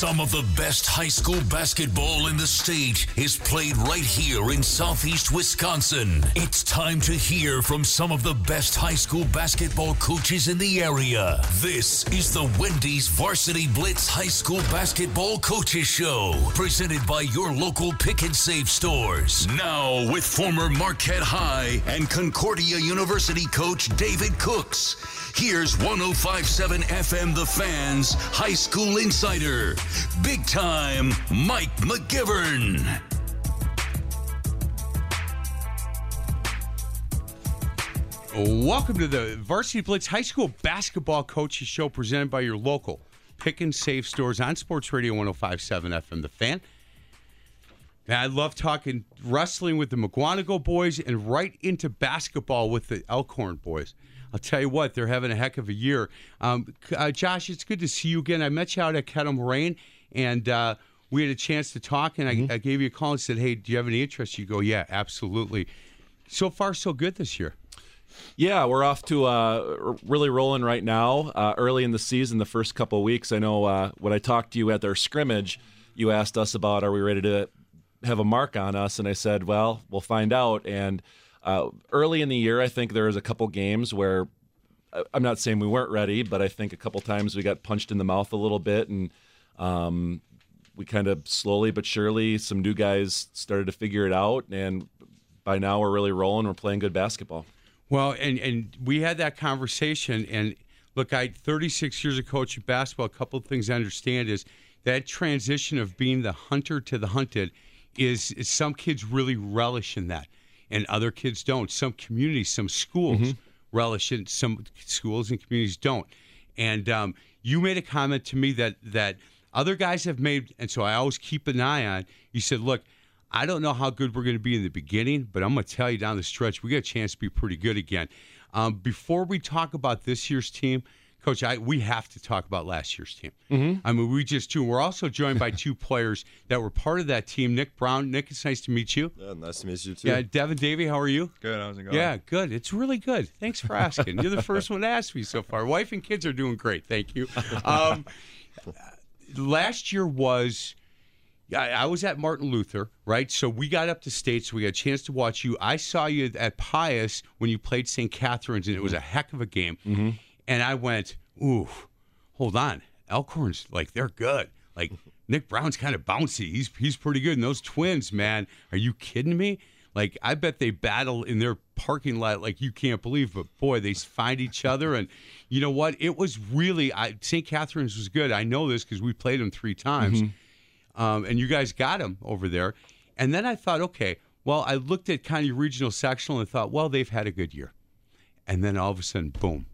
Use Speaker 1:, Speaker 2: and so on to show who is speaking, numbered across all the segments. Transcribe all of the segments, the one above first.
Speaker 1: Some of the best high school basketball in the state is played right here in southeast Wisconsin. It's time to hear from some of the best high school basketball coaches in the area. This is the Wendy's Varsity Blitz High School Basketball Coaches Show, presented by your local pick and save stores. Now, with former Marquette High and Concordia University coach David Cooks. Here's 1057 FM The Fans High School Insider, big time Mike McGivern.
Speaker 2: Welcome to the Varsity Blitz High School Basketball Coaches Show presented by your local pick and save stores on Sports Radio 1057 FM The Fan. And I love talking wrestling with the Mukwonago boys and right into basketball with the Elkhorn boys. I'll tell you what, they're having a heck of a year. Um, uh, Josh, it's good to see you again. I met you out at Kettle Moraine, and uh, we had a chance to talk, and I,
Speaker 3: Mm-hmm.
Speaker 2: I gave you a call and said, hey, do you have any interest? You go, yeah, absolutely. So far, so good this year.
Speaker 3: Yeah, we're off to uh, really rolling right now. Uh, early in the season, the first couple of weeks, I know uh, when I talked to you at their scrimmage, you asked us about are we ready to have a mark on us, and I said, well, we'll find out. And uh, early in the year, I think there was a couple games where I'm not saying we weren't ready, but I think a couple times we got punched in the mouth a little bit, and um, we kind of slowly but surely, some new guys started to figure it out, and by now we're really rolling. We're playing good basketball.
Speaker 2: Well, and and we had that conversation, and look, I 36 years of coaching basketball. A couple of things I understand is that transition of being the hunter to the hunted is, is some kids really relish in that, and other kids don't. Some communities, some schools relish it. Some schools and communities don't. And um, you made a comment to me that that other guys have made, and so I always keep an eye on. You said, look. I don't know how good we're going to be in the beginning, but I'm going to tell you down the stretch, we got a chance to be pretty good again. Um, before we talk about this year's team, Coach, I, we have to talk about last year's team. Mm-hmm. I mean, we just do. We're also joined by two players that were part of that team. Nick Brown. Nick, it's nice to meet you.
Speaker 4: Yeah, nice to meet you too.
Speaker 2: Yeah, Devin Davey, how are you?
Speaker 4: Good. How's it going?
Speaker 2: Yeah, good. It's really good. Thanks for asking. You're the first one to ask me so far. Wife and kids are doing great. Thank you. Um, last year was. I, I was at Martin Luther, right? So we got up to state, so we got a chance to watch you. I saw you at Pius when you played St. Catherine's, and it was a heck of a game. And I went, ooh, hold on. Elkhorn's like they're good. Like Nick Brown's kind of bouncy. He's he's pretty good. And those twins, man, are you kidding me? Like I bet they battle in their parking lot like you can't believe. But boy, they find each other, and you know what? It was really I, St. Catherine's was good. I know this because we played them three times, um, and you guys got them over there. And then I thought, okay, well, I looked at kind of regional sectional and thought, well, they've had a good year. And then all of a sudden, boom,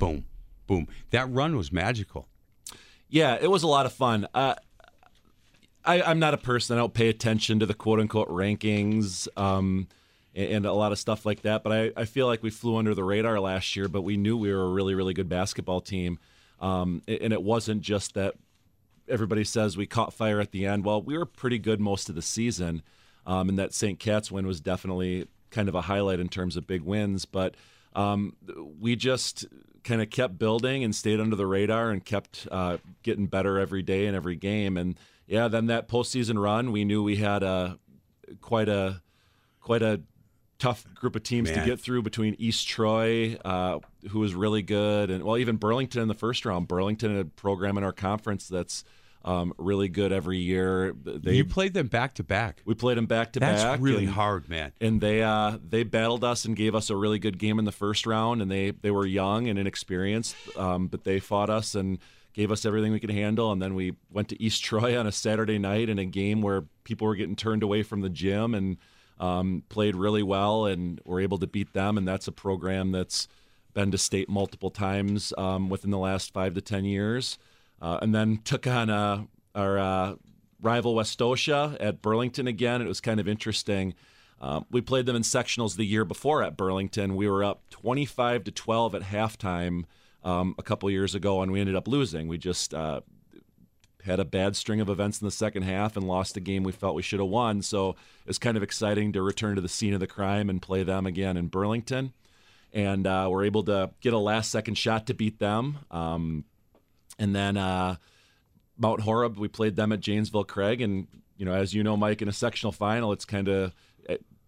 Speaker 2: boom, boom. That run was magical.
Speaker 3: Yeah, it was a lot of fun. Uh, I, I'm not a person. I don't pay attention to the quote unquote rankings um, and, and a lot of stuff like that. But I, I feel like we flew under the radar last year, but we knew we were a really, really good basketball team. Um, and and it wasn't just that everybody says we caught fire at the end. Well, we were pretty good most of the season. Um, and that St. Cat's win was definitely kind of a highlight in terms of big wins. But um, we just kind of kept building and stayed under the radar and kept uh, getting better every day and every game. And yeah, then that postseason run, we knew we had a quite a quite a tough group of teams to get through between East Troy, uh, who was really good, and well, even Burlington in the first round. Burlington, a program in our conference that's um, really good every year. They
Speaker 2: you played them back to back.
Speaker 3: we played them back to
Speaker 2: That's
Speaker 3: back.
Speaker 2: That's really
Speaker 3: and-
Speaker 2: hard, man.
Speaker 3: and they uh, they battled us and gave us a really good game in the first round. And they they were young and inexperienced, um, but they fought us and gave us everything we could handle. And then we went to East Troy on a Saturday night in a game where people were getting turned away from the gym and um, played really well and were able to beat them. And that's a program that's been to state multiple times um, within the last five to ten years. Uh, and then took on uh, our uh, rival Westosha at Burlington again. It was kind of interesting. Um, we played them in sectionals the year before at Burlington. We were up 25 to 12 at halftime um, a couple years ago, and we ended up losing. We just uh, had a bad string of events in the second half and lost a game we felt we should have won. So it's kind of exciting to return to the scene of the crime and play them again in Burlington. And uh, we're able to get a last second shot to beat them. Um, and then uh, Mount Horeb, we played them at Janesville Craig. And, you know, as you know, Mike, in a sectional final, it's kind of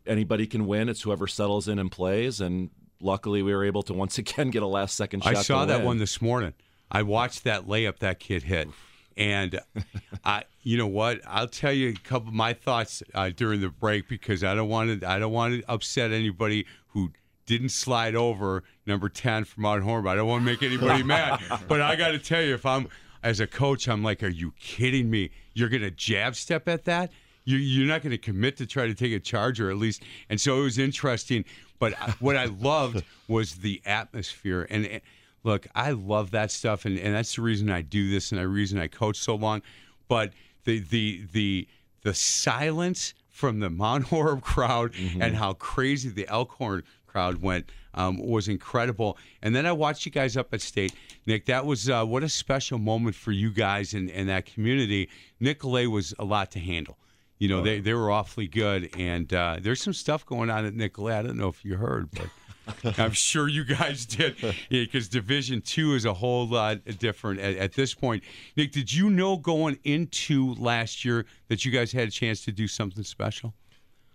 Speaker 3: anybody can win. It's whoever settles in and plays. And luckily, we were able to once again get a last second shot.
Speaker 2: I saw that
Speaker 3: win.
Speaker 2: one this morning. I watched that layup that kid hit. And I, you know what? I'll tell you a couple of my thoughts uh, during the break because I don't want to. I don't want to upset anybody who didn't slide over number ten from Mount Horeb. I don't want to make anybody mad. But I got to tell you, if I'm as a coach, I'm like, are you kidding me? You're going to jab step at that? You, you're not going to commit to try to take a charge, or at least. And so it was interesting. But what I loved was the atmosphere and look, I love that stuff, and, and that's the reason I do this, and the reason I coach so long. But the the the the silence from the Mount Horeb crowd
Speaker 4: Mm-hmm.
Speaker 2: and how crazy the Elkhorn crowd went um, was incredible. And then I watched you guys up at state, Nick. That was uh, what a special moment for you guys and, and that community. Nicolet was a lot to handle. You know, they, they were awfully good, and uh, there's some stuff going on at Nicolet. I don't know if you heard, but I'm sure you guys did, because Division Two is a whole lot different at, at this point. Nick, did you know going into last year that you guys had a chance to do something special?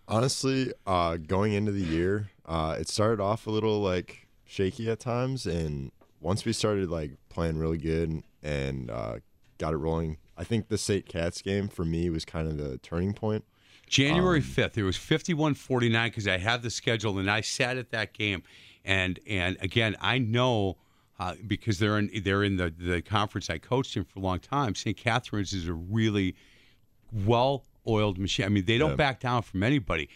Speaker 4: Honestly, uh, going into the year, uh, it started off a little like shaky at times, and once we started like playing really good and uh, got it rolling, I think the St. Cat's game for me was kind of the turning point.
Speaker 2: January 5th, it was 51 49 because I have the schedule and I sat at that game. And and again, I know uh, because they're in they're in the, the conference I coached in for a long time. St. Catherine's is a really well oiled machine. I mean, they don't
Speaker 4: Yeah.
Speaker 2: back down from anybody.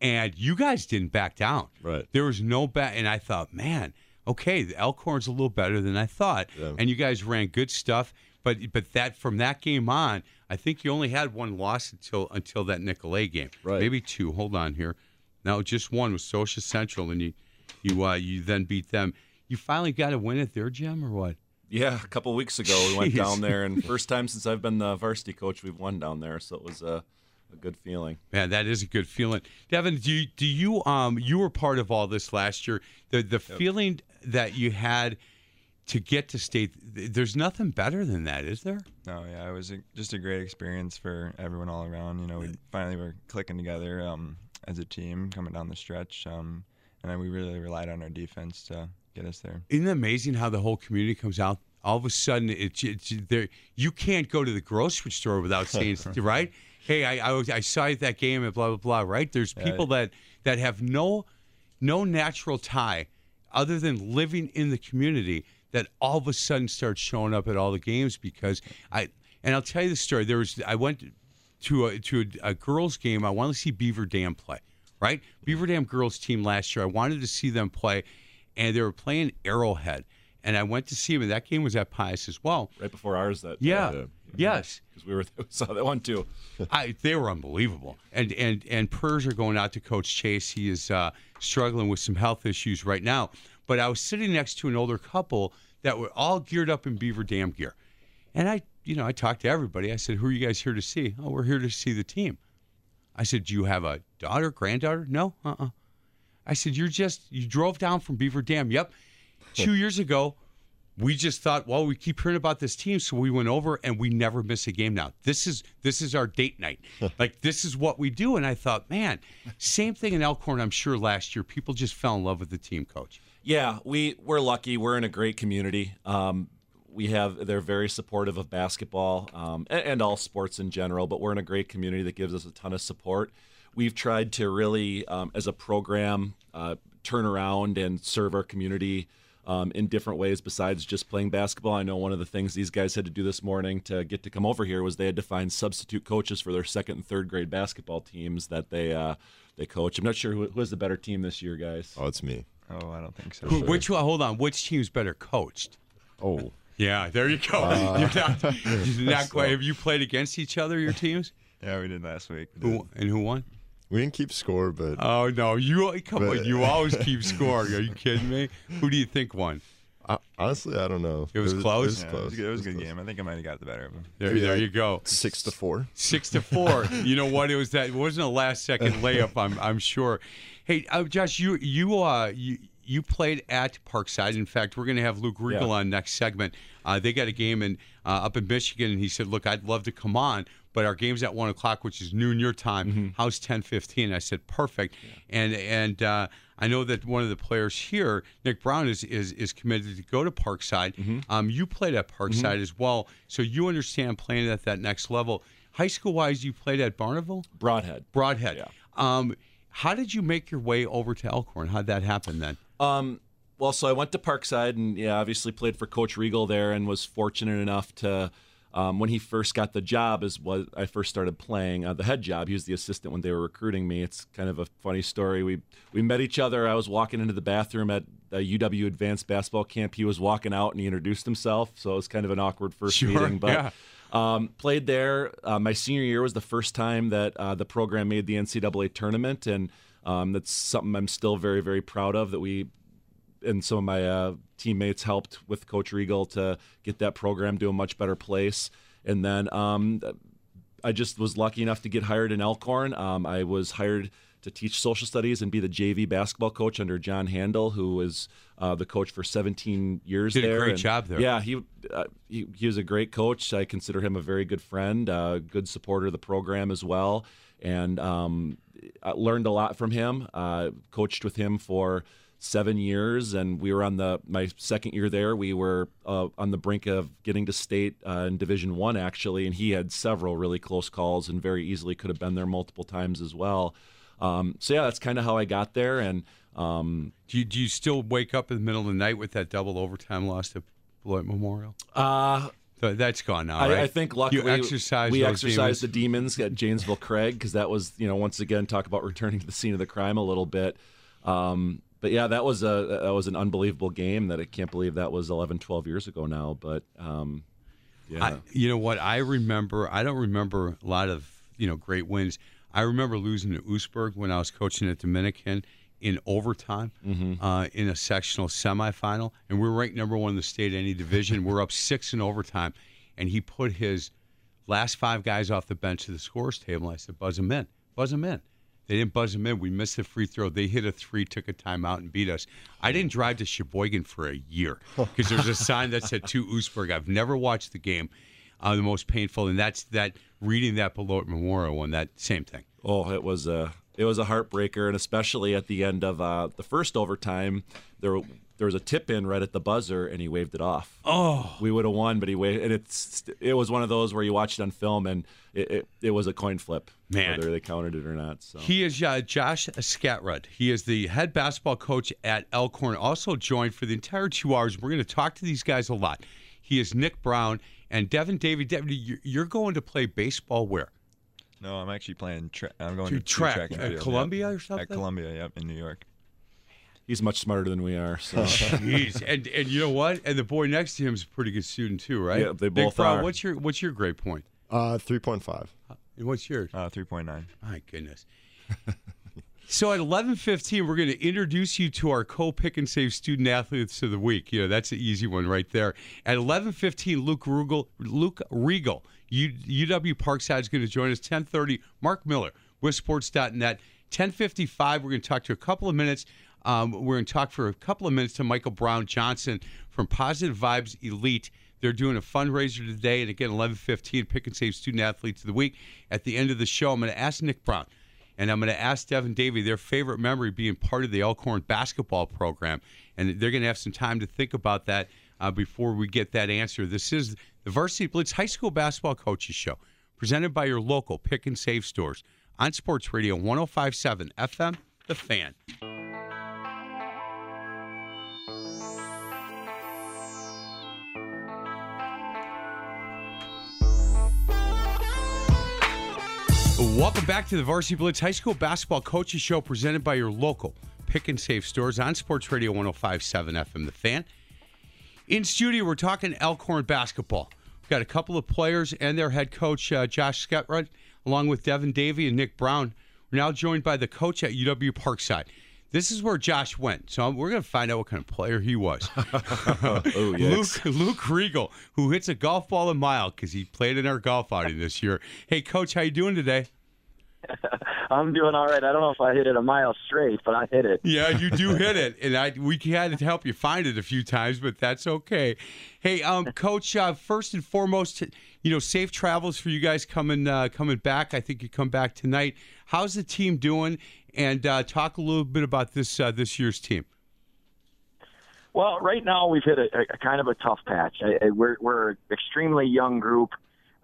Speaker 2: And you guys didn't back down.
Speaker 4: Right.
Speaker 2: There was no back. And I thought, man, okay, the Elkhorn's a little better than I thought.
Speaker 4: Yeah.
Speaker 2: And you guys ran good stuff. But but that from that game on, I think you only had one loss until until that Nicolet game.
Speaker 4: Right.
Speaker 2: Maybe two. Hold on here. No, just one was Socia Central, and you you uh, you then beat them. You finally got a win at their gym, or what?
Speaker 3: Yeah, a couple weeks ago we went
Speaker 2: Jeez.
Speaker 3: down there, and first time since I've been the varsity coach, we've won down there, so it was a, a good feeling.
Speaker 2: Man, that is a good feeling. Devin, do you, do you um you were part of all this last year? The the feeling that you had to get to state, there's nothing better than that, is there?
Speaker 5: No, yeah, it was a, just a great experience for everyone all around. You know, we finally were clicking together um, as a team coming down the stretch, um, and then we really relied on our defense to get us there.
Speaker 2: Isn't it amazing how the whole community comes out? All of a sudden, it's, it's there. You can't go to the grocery store without saying, right? Hey, I, I, was, I saw you at that game and blah blah blah. Right? There's people that that have no no natural tie other than living in the community that all of a sudden start showing up at all the games because I and I'll tell you the story. There was I went to a to a, a girls game. I wanted to see Beaver Dam play. Right, Beaver Dam girls team last year. I wanted to see them play, and they were playing Arrowhead, and I went to see them. And that game was at Pius as well.
Speaker 3: Right before ours, that
Speaker 2: Yeah, yes.
Speaker 3: because we were we saw that one too.
Speaker 2: I, they were unbelievable. And and and prayers are going out to Coach Chase. He is uh, struggling with some health issues right now. But I was sitting next to an older couple that were all geared up in Beaver Dam gear, and I, you know, I talked to everybody. I said, "Who are you guys here to see?" Oh, we're here to see the team. I said, "Do you have a daughter, granddaughter?" No. Uh. uh I said, "You're just you drove down from Beaver Dam." Yep. Two years ago, we just thought, well, we keep hearing about this team, so we went over and we never miss a game now. This is this is our date night. like this is what we do. And I thought, man, same thing in Elkhorn. I'm sure last year people just fell in love with the team coach.
Speaker 3: Yeah, we we're lucky. We're in a great community. Um, we have they're very supportive of basketball um, and, and all sports in general. But we're in a great community that gives us a ton of support. We've tried to really, um, as a program, uh, turn around and serve our community um, in different ways besides just playing basketball. I know one of the things these guys had to do this morning to get to come over here was they had to find substitute coaches for their second and third grade basketball teams that they uh, they coach. I'm not sure who, who has the better team this year, guys.
Speaker 4: Oh, it's me.
Speaker 5: Oh, I don't think so.
Speaker 2: Who, which one? Hold on. Which team's better coached?
Speaker 4: Oh,
Speaker 2: Yeah, there you go.
Speaker 4: Uh,
Speaker 2: you're not, you're not quite. Have you played against each other, your teams?
Speaker 5: Yeah, we did last week. Did.
Speaker 2: Who and who won?
Speaker 4: We didn't keep score, but
Speaker 2: Oh no, you come on. You always keep score. Are you kidding me? Who do you think won?
Speaker 4: I, honestly, I don't know.
Speaker 2: It was close?
Speaker 4: It was
Speaker 5: Yeah,
Speaker 4: close.
Speaker 5: It was, good. It was a good
Speaker 4: close.
Speaker 5: game. I think I might have got the better of him.
Speaker 2: There, there you go.
Speaker 4: Six to four.
Speaker 2: Six to four. you know what? It was that. It wasn't a last second layup. I'm I'm sure. Hey, uh, Josh, you you uh you. You played at Parkside. In fact, we're going to have Luke Reigel
Speaker 3: Yeah.
Speaker 2: on next segment. Uh, they got a game in uh, up in Michigan, and he said, "Look, I'd love to come on, but our game's at one o'clock, which is noon your time. How's ten fifteen? I said, "Perfect." And and uh, I know that one of the players here, Nick Brown, is is is committed to go to Parkside. Um, you played at Parkside as well, so you understand playing at that next level. High school wise, you played at Barneveld,
Speaker 3: Brodhead.
Speaker 2: Brodhead.
Speaker 3: Yeah.
Speaker 2: Um, how did you make your way over to Elkhorn? How'd that happen then?
Speaker 3: Um, well, so I went to Parkside and yeah, obviously played for Coach Reigel there, and was fortunate enough to. Um, when he first got the job, is what I first started playing uh, the head job. He was the assistant when they were recruiting me. It's kind of a funny story. We we met each other. I was walking into the bathroom at a UW Advanced Basketball Camp. He was walking out and he introduced himself. So it was kind of an awkward first
Speaker 2: Sure,
Speaker 3: meeting. But
Speaker 2: yeah.
Speaker 3: Um, played there. Uh, my senior year was the first time that uh, the program made the NCAA tournament, and um, that's something I'm still very, very proud of. That we and some of my uh, teammates helped with Coach Reigel to get that program to a much better place. And then um, I just was lucky enough to get hired in Elkhorn. Um, I was hired to teach social studies and be the JV basketball coach under John Handel, who was uh, the coach for 17 years
Speaker 2: Did a great
Speaker 3: And,
Speaker 2: job there.
Speaker 3: Yeah, he, uh, he he was a great coach. I consider him a very good friend, uh, good supporter of the program as well, and um, I learned a lot from him. Uh, coached with him for seven years, and we were on the my second year there. We were uh, on the brink of getting to state uh, in Division One actually, and he had several really close calls, and very easily could have been there multiple times as well. Um, so yeah, that's kind of how I got there, and um,
Speaker 2: Do you, do you still wake up in the middle of the night with that double overtime loss to Beloit Memorial?
Speaker 3: uh,
Speaker 2: So that's gone now,
Speaker 3: I,
Speaker 2: right?
Speaker 3: I think luckily
Speaker 2: you exercise.
Speaker 3: we exercised the
Speaker 2: demons.
Speaker 3: demons at Janesville Craig because that was you know once again talk about returning to the scene of the crime a little bit. Um, but yeah, that was a that was an unbelievable game that I can't believe that was 11, 12 years ago now. But um, yeah,
Speaker 2: I, you know what? I remember. I don't remember a lot of you know great wins. I remember losing to Oosburg when I was coaching at Dominican in overtime uh, in a sectional semifinal, and we were ranked number one in the state any division. we're up six in overtime, and he put his last five guys off the bench to the scores table. I said, "Buzz them in, buzz them in." They didn't buzz them in. We missed the free throw. They hit a three, took a timeout, and beat us. I didn't drive to Sheboygan for a year because there's a sign that said to Oosburg. I've never watched the game. Uh, the most painful, and that's that reading that Beloit Memorial one. That same thing.
Speaker 3: Oh, it was a it was a heartbreaker, and especially at the end of uh, the first overtime, there there was a tip in right at the buzzer, and he waved it off.
Speaker 2: Oh,
Speaker 3: We would have won, but he waved, and it's it was one of those where you watch it on film, and it it, it was a coin flip,
Speaker 2: Man.
Speaker 3: whether they counted it or not. So
Speaker 2: He is uh, Josh Scatrud. He is the head basketball coach at Elkhorn. Also joined for the entire two hours. We're going to talk to these guys a lot. He is Nick Brown and Devin David. Devin, you- you're going to play baseball where?
Speaker 5: No, I'm actually playing. Tra- I'm going
Speaker 2: To
Speaker 5: to,
Speaker 2: track
Speaker 5: track
Speaker 2: at
Speaker 5: field,
Speaker 2: Columbia
Speaker 5: yep.
Speaker 2: or something?
Speaker 5: At Columbia, yep, in New York.
Speaker 3: he's much smarter than we are. So
Speaker 2: Jeez, and and you know what? And the boy next to him is a pretty good student too, right?
Speaker 3: Yeah, they both Nick
Speaker 2: Brown,
Speaker 3: are.
Speaker 2: What's your what's your grade point?
Speaker 4: Uh, three point five.
Speaker 2: And what's yours?
Speaker 5: Uh, 3.9.
Speaker 2: My goodness. so at eleven fifteen, we're going to introduce you to our co-pick and save student athletes of the week. You know that's the easy one right there. At eleven fifteen, Luke Reigel, Luke Reigel, UW Parkside is going to join us. Ten thirty, Mark Miller, WisSports.net. Ten fifty five, we're going to talk to a couple of minutes. Um, we're going to talk for a couple of minutes to Michael Brown Johnson from Positive Vibes Elite. They're doing a fundraiser today, and again, 11:15, pick and save student athletes of the week. At the end of the show, I'm going to ask Nick Brown, and I'm going to ask Devin Davey their favorite memory being part of the Elkhorn basketball program, and they're going to have some time to think about that uh, before we get that answer. This is the Varsity Blitz High School Basketball Coaches Show, presented by your local pick and save stores on Sports Radio 105.7 FM, The Fan. Welcome back to the Varsity Blitz High School Basketball Coaches Show presented by your local pick and save stores on Sports Radio 1057 FM The Fan. In studio, we're talking Elkhorn basketball. We've got a couple of players and their head coach, uh, Josh Sketrud, along with Devin Davey and Nick Brown. We're now joined by the coach at UW Parkside. This is where Josh went, so we're going to find out what kind of player he was.
Speaker 3: Oh,
Speaker 2: Luke, Luke Reigel, who hits a golf ball a mile because he played in our golf outing this year. Hey, coach, how you doing today?
Speaker 6: I'm doing all right. I don't know if I hit it a mile straight, but I hit it.
Speaker 2: Yeah, you do hit it, and I we had to help you find it a few times, but that's okay. Hey, um, coach, uh, first and foremost, you know, safe travels for you guys coming uh, coming back. I think you come back tonight. How's the team doing? And uh, talk a little bit about this uh, this year's team.
Speaker 6: Well, right now we've hit a, a kind of a tough patch. I, I, we're we're an extremely young group.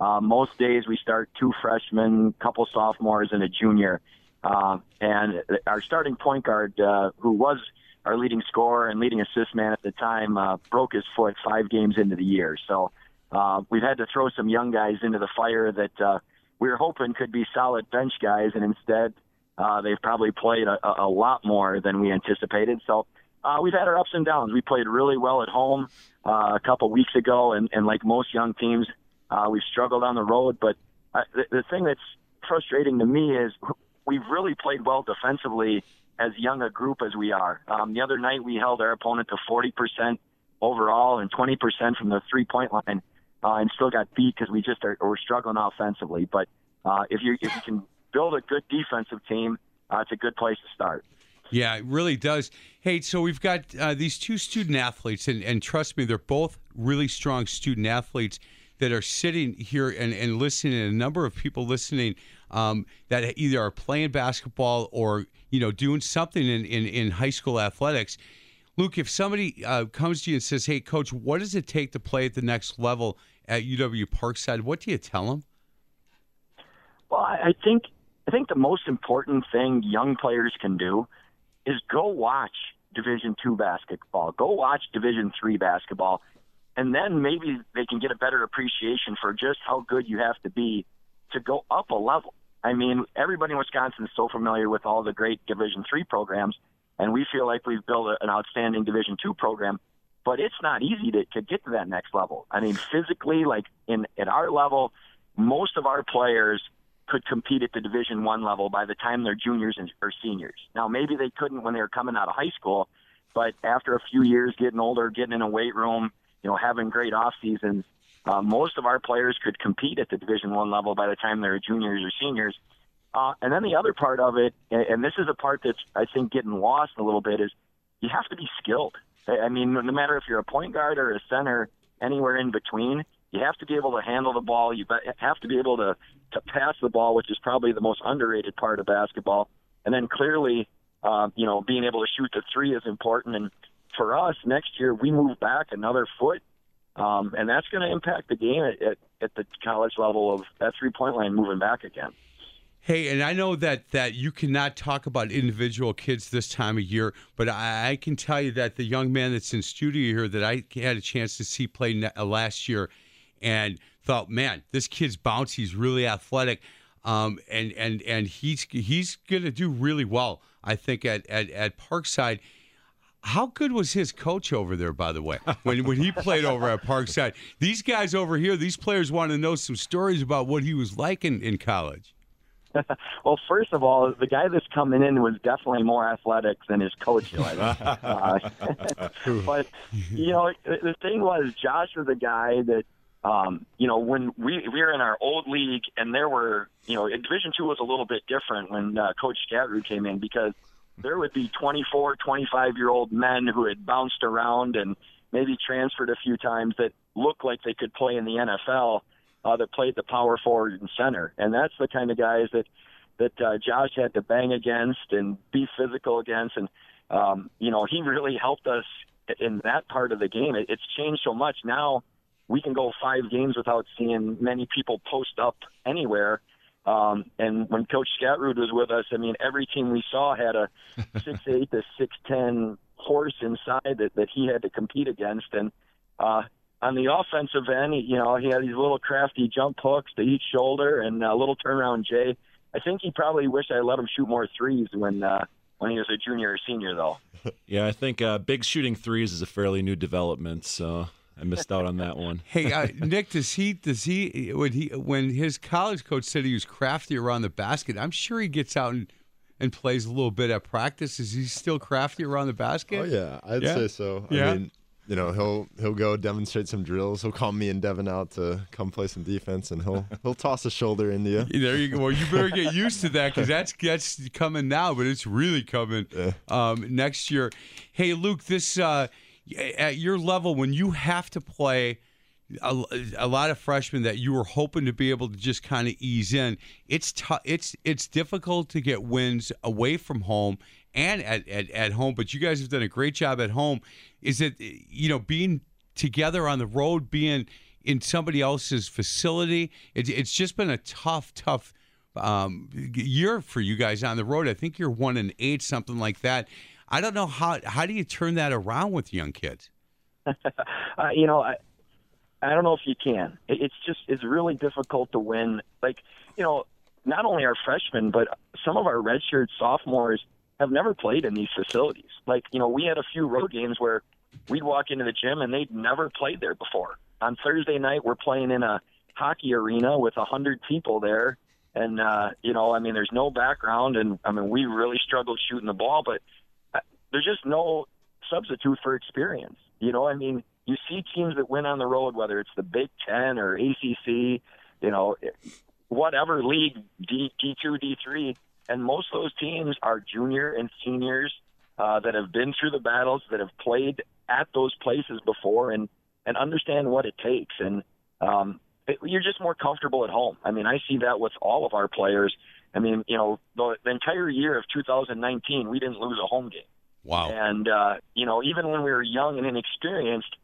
Speaker 6: Uh, most days we start two freshmen, couple sophomores, and a junior. Uh, and our starting point guard, uh, who was our leading scorer and leading assist man at the time, uh, broke his foot five games into the year. So uh, we've had to throw some young guys into the fire that uh, we were hoping could be solid bench guys, and instead uh, they've probably played a, a lot more than we anticipated. So uh, we've had our ups and downs. We played really well at home uh, a couple weeks ago, and, and like most young teams, uh, we've struggled on the road. But uh, the, the thing that's frustrating to me is we've really played well defensively as young a group as we are. Um, the other night we held our opponent to 40% overall and 20% from the three point line, uh, and still got beat because we just are we're struggling offensively. But uh, if you if you can build a good defensive team, uh, it's a good place to start.
Speaker 2: Yeah, it really does. Hey, so we've got uh, these two student athletes, and, and trust me, they're both really strong student athletes that are sitting here and, and listening, and a number of people listening um, that either are playing basketball or you know doing something in, in, in high school athletics. Luke, if somebody uh, comes to you and says, "Hey, coach, what does it take to play at the next level at UW Parkside?" What do you tell them?
Speaker 6: Well, I think I think the most important thing young players can do is go watch Division two basketball, go watch Division three basketball, and then maybe they can get a better appreciation for just how good you have to be to go up a level. I mean, everybody in Wisconsin is so familiar with all the great Division three programs, and we feel like we've built an outstanding Division two program. But it's not easy to, to get to that next level. I mean, physically, like in at our level, most of our players could compete at the Division One level by the time they're juniors and, or seniors. Now, maybe they couldn't when they were coming out of high school, but after a few years, getting older, getting in a weight room, you know, having great off seasons, uh, most of our players could compete at the Division One level by the time they're juniors or seniors. Uh, and then the other part of it, and this is a part that's I think getting lost a little bit, is you have to be skilled. I mean, no matter if you're a point guard or a center, anywhere in between, you have to be able to handle the ball. You have to be able to to pass the ball, which is probably the most underrated part of basketball. And then clearly, uh, you know, being able to shoot the three is important. And for us, next year we move back another foot, um, and that's going to impact the game at, at, at the college level of that three point line moving back again.
Speaker 2: Hey, and I know that that you cannot talk about individual kids this time of year, but I, I, can tell you that the young man that's in studio here that I had a chance to see play uh, last year, and thought, man, this kid's bouncy. He's really athletic, um, and and and he's he's going to do really well. I think at, at at Parkside. How good was his coach over there, by the way, when when he played over at Parkside? These guys over here, these players want to know some stories about what he was like in, in college.
Speaker 6: well, first of all, the guy that's coming in was definitely more athletic than his coach was. uh, but you know, the thing was, Josh was a guy that um, you know, when we we were in our old league, and there were, you know, Division Two was a little bit different when uh, Coach Scatrud came in because there would be 24, 25 year old men who had bounced around and maybe transferred a few times that looked like they could play in the NFL. Uh, that played the power forward and center, and that's the kind of guys that that uh, Josh had to bang against and be physical against, and um, you know, he really helped us in that part of the game. It, it's changed so much now we can go five games without seeing many people post up anywhere. Um, and when Coach Scatrud was with us, I mean, every team we saw had a six eight to six ten horse inside that that he had to compete against. And uh, on the offensive end, you know, he had these little crafty jump hooks to each shoulder and a little turnaround J. I think he probably wished I let him shoot more threes when uh, when he was a junior or senior, though.
Speaker 3: yeah, I think uh, big shooting threes is a fairly new development. So I missed out on that one.
Speaker 2: Hey, uh, Nick, does he does he when he when his college coach said he was crafty around the basket? I'm sure he gets out and, and plays a little bit at practice. Is he still crafty around the basket?
Speaker 4: Oh yeah, I'd
Speaker 2: Yeah?
Speaker 4: say so.
Speaker 2: Yeah?
Speaker 4: I mean, you know, he'll he'll go demonstrate some drills. He'll call me and Devin out to come play some defense, and he'll he'll toss a shoulder into you.
Speaker 2: There you go. Well, you better get used to that because that's that's coming now, but it's really coming um, next year. Hey, Luke, this uh, at your level when you have to play a, a lot of freshmen that you were hoping to be able to just kind of ease in. It's tough. It's it's difficult to get wins away from home and at, at at home. But you guys have done a great job at home. Is it you know being together on the road, being in somebody else's facility? It, it's just been a tough, tough um, year for you guys on the road. I think you're one and eight, something like that. I don't know how how do you turn that around with young kids?
Speaker 6: uh, you know, I, I don't know if you can. It, it's just it's really difficult to win. Like you know, not only our freshmen, but some of our redshirt sophomores have never played in these facilities. Like you know, we had a few road games where we'd walk into the gym and they'd never played there before. On Thursday night, we're playing in a hockey arena with a hundred people there, and uh, you know, I mean, there's no background, and I mean, we really struggled shooting the ball, but there's just no substitute for experience. You know, I mean, you see teams that win on the road, whether it's the Big Ten or ACC, you know, whatever league, D, D2, D3, and most of those teams are junior and seniors uh, that have been through the battles, that have played at those places before, and and understand what it takes. And um, it, you're just more comfortable at home. I mean, I see that with all of our players. I mean, you know, the, the entire year of 2019, we didn't lose a home game.
Speaker 2: Wow.
Speaker 6: And uh, you know, even when we were young and inexperienced,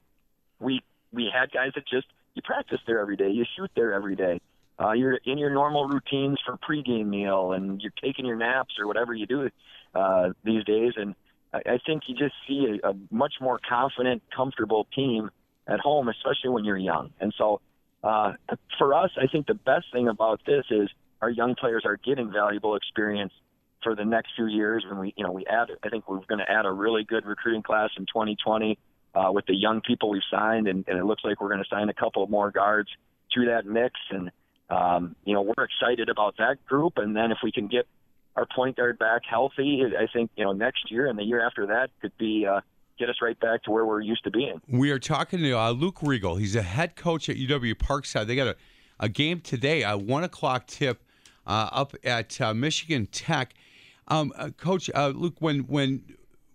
Speaker 6: we we had guys that just you practice there every day, you shoot there every day. Uh, you're in your normal routines for pregame meal, and you're taking your naps or whatever you do uh, these days. And I, I think you just see a, a much more confident, comfortable team at home, especially when you're young. And so, uh, for us, I think the best thing about this is our young players are getting valuable experience for the next few years. When we, you know, we add, I think we're going to add a really good recruiting class in 2020 uh, with the young people we've signed, and, and it looks like we're going to sign a couple more guards to that mix. And um, you know, we're excited about that group. And then if we can get our point guard back healthy, I think you know next year and the year after that could be. Uh, Get us right back to where we're used to being.
Speaker 2: We are talking to uh, Luke Reigel. He's a head coach at UW Parkside. They got a, a game today, a one o'clock tip uh, up at uh, Michigan Tech. Um, uh, Coach uh, Luke, when when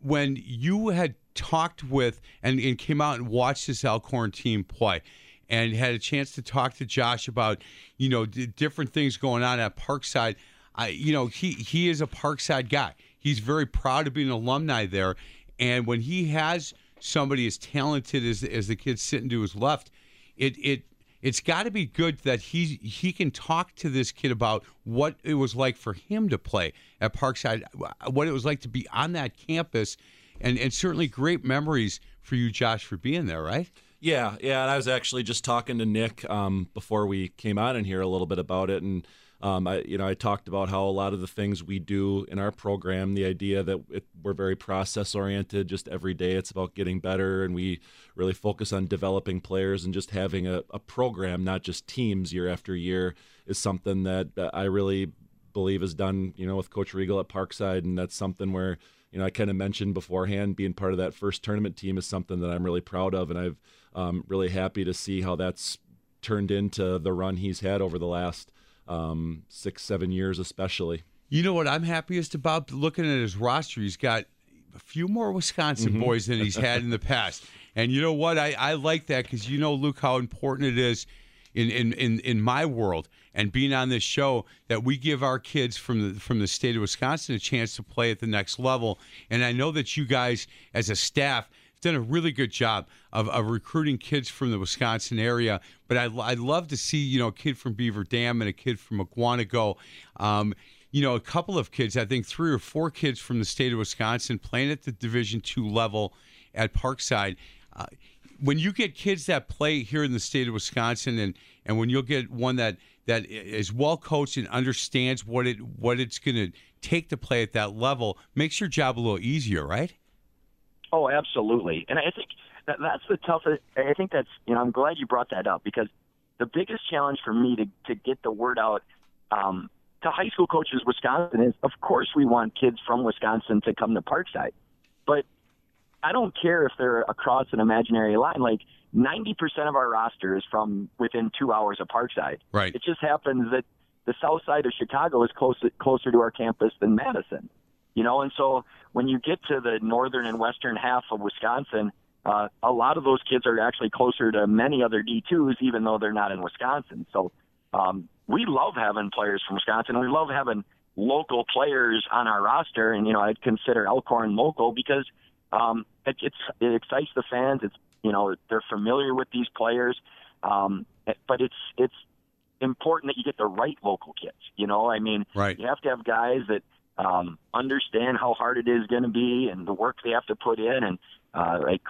Speaker 2: when you had talked with and, and came out and watched this Elkhorn team play, and had a chance to talk to Josh about you know different things going on at Parkside, I you know he he is a Parkside guy. He's very proud to be an alumni there, and when he has somebody as talented as as the kid sitting to his left, it it it's got to be good that he he can talk to this kid about what it was like for him to play at Parkside, what it was like to be on that campus, and and certainly great memories for you, Josh, for being there, right?
Speaker 3: Yeah, yeah. And I was actually just talking to Nick um, before we came on in here a little bit about it, and um, I, you know, I talked about how a lot of the things we do in our program, the idea that it, we're very process oriented, just every day it's about getting better, and we really focus on developing players and just having a, a program, not just teams year after year, is something that uh, I really believe is done, you know, with Coach Reigel at Parkside, and that's something where you know I kind of mentioned beforehand, being part of that first tournament team is something that I'm really proud of, and I've um, really happy to see how that's turned into the run he's had over the last um, six, seven years, especially.
Speaker 2: You know what I'm happiest about looking at his roster? He's got a few more Wisconsin
Speaker 3: Mhm.
Speaker 2: boys than he's had in the past. And you know what? I, I like that because you know, Luke, how important it is in, in, in, in my world and being on this show that we give our kids from the from the state of Wisconsin a chance to play at the next level. And I know that you guys as a staff done a really good job of, of recruiting kids from the Wisconsin area. But I, I'd love to see, you know, a kid from Beaver Dam and a kid from Mukwonago. Um, you know, a couple of kids, I think three or four kids from the state of Wisconsin playing at the Division two level at Parkside. Uh, when you get kids that play here in the state of Wisconsin, and and when you'll get one that that is well coached and understands what it what it's going to take to play at that level, makes your job a little easier, right?
Speaker 6: Oh, absolutely. And I think that, that's the toughest. I think that's you know I'm glad you brought that up because the biggest challenge for me to to get the word out um, to high school coaches Wisconsin is of course we want kids from Wisconsin to come to Parkside, but I don't care if they're across an imaginary line. Like 90% of our roster is from within two hours of Parkside.
Speaker 2: Right.
Speaker 6: It just happens that the south side of Chicago is closer closer to our campus than Madison. You know, and so when you get to the northern and western half of Wisconsin, uh, a lot of those kids are actually closer to many other D2s, even though they're not in Wisconsin. So um, we love having players from Wisconsin. We love having local players on our roster, and you know, I'd consider Elkhorn local because um, it, it's it excites the fans. It's you know they're familiar with these players, um, but it's it's important that you get the right local kids. You know, I mean,
Speaker 2: Right.
Speaker 6: you have to have guys that um, understand how hard it is going to be and the work they have to put in, and uh, like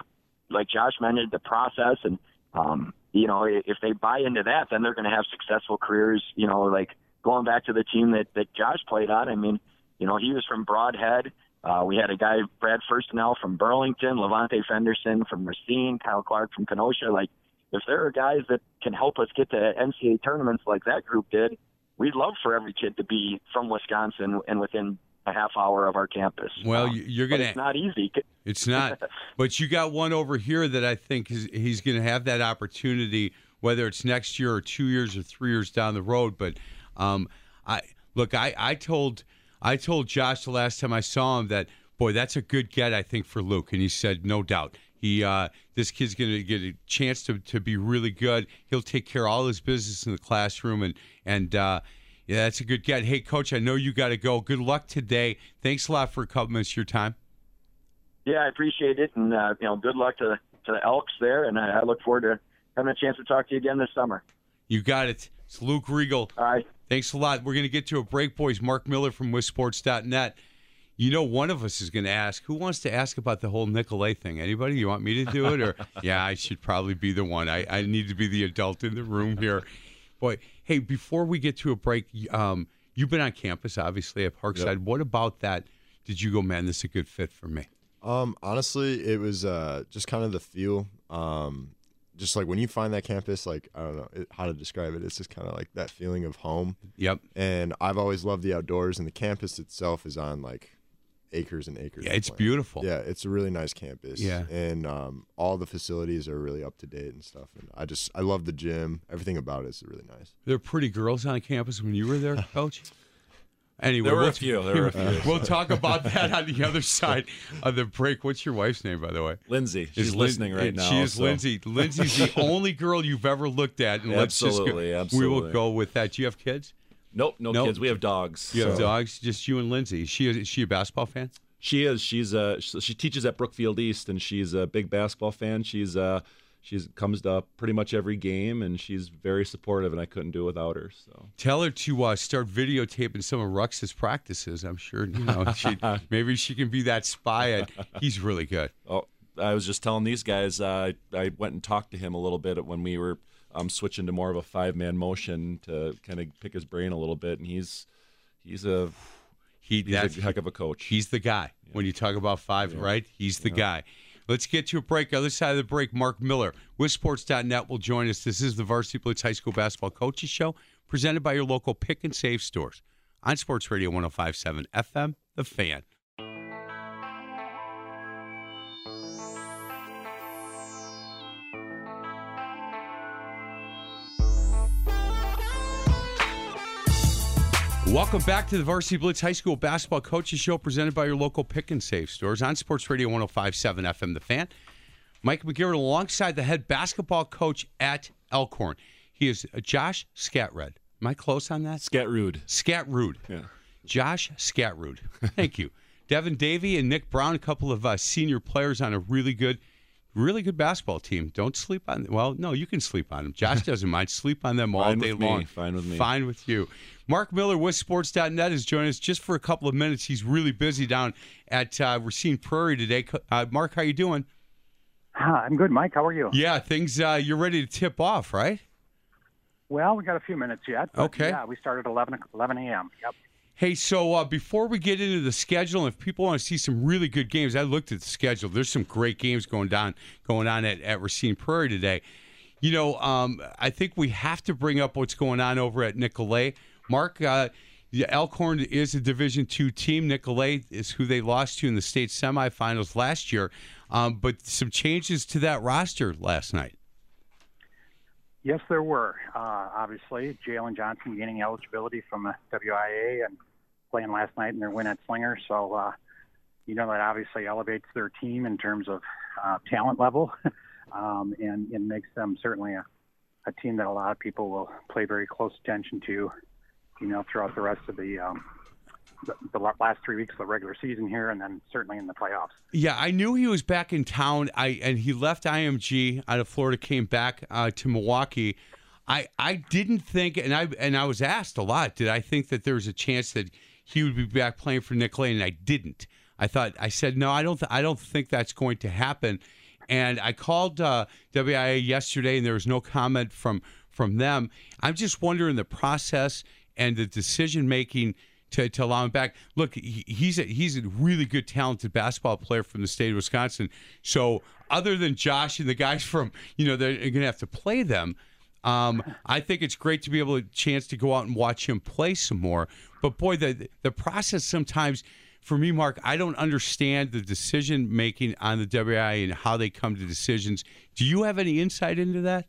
Speaker 6: like Josh mentioned, the process and um, you know if they buy into that, then they're going to have successful careers. You know, like going back to the team that that Josh played on. I mean, you know, he was from Brodhead. Uh, we had a guy, Brad Firstenell from Burlington, Levante Fenderson from Racine, Kyle Clark from Kenosha. Like, if there are guys that can help us get to NCAA tournaments like that group did, we'd love for every kid to be from Wisconsin and within a half hour of our campus.
Speaker 2: Well,
Speaker 6: Um,
Speaker 2: you- you're gonna-
Speaker 6: It's not easy.
Speaker 2: It's not. but you got one over here that I think is, he's going to have that opportunity, whether it's next year or two years or three years down the road. But um, I look, I, I told I told Josh the last time I saw him that boy, that's a good get, I think, for Luke, and he said no doubt. He uh, this kid's going to get a chance to, to be really good. He'll take care of all his business in the classroom, and and uh, yeah, that's a good get. Hey, coach, I know you got to go. Good luck today. Thanks a lot for a couple minutes of your time.
Speaker 6: Yeah, I appreciate it, and uh, you know, good luck to to the Elks there, and I, I look forward to having a chance to talk to you again this summer.
Speaker 2: You got it. It's Luke Reigel.
Speaker 6: All right.
Speaker 2: Thanks a lot. We're going to get to a break, boys. Mark Miller from WisSports.net. You know, one of us is going to ask, who wants to ask about the whole Nicolet thing? Anybody? You want me to do it? Or, yeah, I should probably be the one. I, I need to be the adult in the room here. Boy, hey, before we get to a break, um, you've been on campus, obviously, at Parkside. What about that? Did you go, man, this is a good fit for me?
Speaker 4: Um, honestly, it was uh, just kind of the feel. Um, just like when you find that campus, like I don't know it, how to describe it. It's just kind of like that feeling of home.
Speaker 2: Yep.
Speaker 4: And I've always loved the outdoors, and the campus itself is on like acres and acres.
Speaker 2: Yeah, it's
Speaker 4: land.
Speaker 2: beautiful.
Speaker 4: Yeah, it's a really nice campus.
Speaker 2: Yeah.
Speaker 4: and um, all the facilities are really up to date and stuff. And I just I love the gym. Everything about it is really nice.
Speaker 2: There are pretty girls on campus when you were there, Coach. Anyway,
Speaker 3: There were a
Speaker 2: we'll-
Speaker 3: few, there were a few.
Speaker 2: We'll talk about that on the other side of the break. What's your wife's name, by the way?
Speaker 3: Lindsay. She's
Speaker 2: Is Lin-
Speaker 3: listening right now.
Speaker 2: She is
Speaker 3: so-
Speaker 2: Lindsay. Lindsay's the only girl you've ever looked at. And let's just
Speaker 3: Absolutely,
Speaker 2: We will go with that. Do you have kids?
Speaker 3: Nope, no
Speaker 2: Nope.
Speaker 3: kids. We have dogs.
Speaker 2: You have
Speaker 3: so-
Speaker 2: dogs? Just you and Lindsay. Is she, is she a basketball fan?
Speaker 3: She is. She's uh she she teaches at Brookfield East, and she's a big basketball fan. She's uh she's comes to pretty much every game, and she's very supportive. And I couldn't do it without her. So
Speaker 2: Tell her to uh, start videotaping some of Rux's practices. I'm sure you know she, maybe she can be that spy. At, he's really good.
Speaker 3: oh, I was just telling these guys. Uh, I went and talked to him a little bit when we were um switching to more of a five man motion to kind of pick his brain a little bit, and he's he's a
Speaker 2: He
Speaker 3: he's a heck of a coach.
Speaker 2: He's the guy. When you talk about five, right? He's the guy. Let's get to a break. Other side of the break, Mark Miller with Sports.net will join us. This is the Varsity Blitz High School Basketball Coaches Show, presented by your local pick and save stores on Sports Radio 1057 FM, The Fan. Welcome back to the Varsity Blitz High School Basketball Coaches Show presented by your local pick and save stores on Sports Radio 1057 FM The Fan. Mike McGarrett alongside the head basketball coach at Elkhorn. He is Josh Scatrud. Am I close on that?
Speaker 3: Scat rude.
Speaker 2: Scatrud.
Speaker 3: Yeah.
Speaker 2: Josh Scatrud. Thank you. Devin Davey and Nick Brown, a couple of uh, senior players on a really good, really good basketball team. Don't sleep on. Well, no, you can sleep on them. Josh doesn't mind. Sleep on them all
Speaker 3: Fine
Speaker 2: day
Speaker 3: with me.
Speaker 2: long.
Speaker 3: Fine with me.
Speaker 2: Fine with you. Mark Miller with Sports.net is joining us just for a couple of minutes. He's really busy down at uh, Racine Prairie today. Uh, Mark, how you doing?
Speaker 7: Hi, I'm good, Mike. How are you?
Speaker 2: Yeah, things. Uh, you're ready to tip off, right?
Speaker 7: Well, we got a few minutes yet.
Speaker 2: Okay.
Speaker 7: Yeah, we started at 11, 11 a.m. Yep.
Speaker 2: Hey, so uh, before we get into the schedule, if people want to see some really good games, I looked at the schedule. There's some great games going down going on at, at Racine Prairie today. You know, um, I think we have to bring up what's going on over at Nicolet. Mark, uh, Elkhorn is a Division two team. Nicolet is who they lost to in the state semifinals last year, um, but some changes to that roster last night.
Speaker 7: Yes, there were. Uh, obviously, Jalen Johnson gaining eligibility from the WIA and playing last night in their win at Slinger. So, uh, you know, that obviously elevates their team in terms of uh, talent level um, and, and makes them certainly a, a team that a lot of people will play very close attention to, you know, throughout the rest of the um, the, the, last three weeks of the regular season here, and then certainly in the playoffs.
Speaker 2: Yeah, I knew he was back in town. I and he left IMG out of Florida, came back uh, to Milwaukee. I I didn't think, and I and I was asked a lot. Did I think that there was a chance that he would be back playing for Nicolet, and I didn't. I thought I said no, I don't. Th- I don't think that's going to happen. And I called uh, WIA yesterday, and there was no comment from from them. I'm just wondering the process and the decision making to, to allow him back. Look, he, he's a, he's a really good, talented basketball player from the state of Wisconsin. So other than Josh and the guys from you know they're going to have to play them. Um, I think it's great to be able to chance to go out and watch him play some more. But boy, the the process sometimes for me, Mark, I don't understand the decision making on the WI and how they come to decisions. Do you have any insight into that?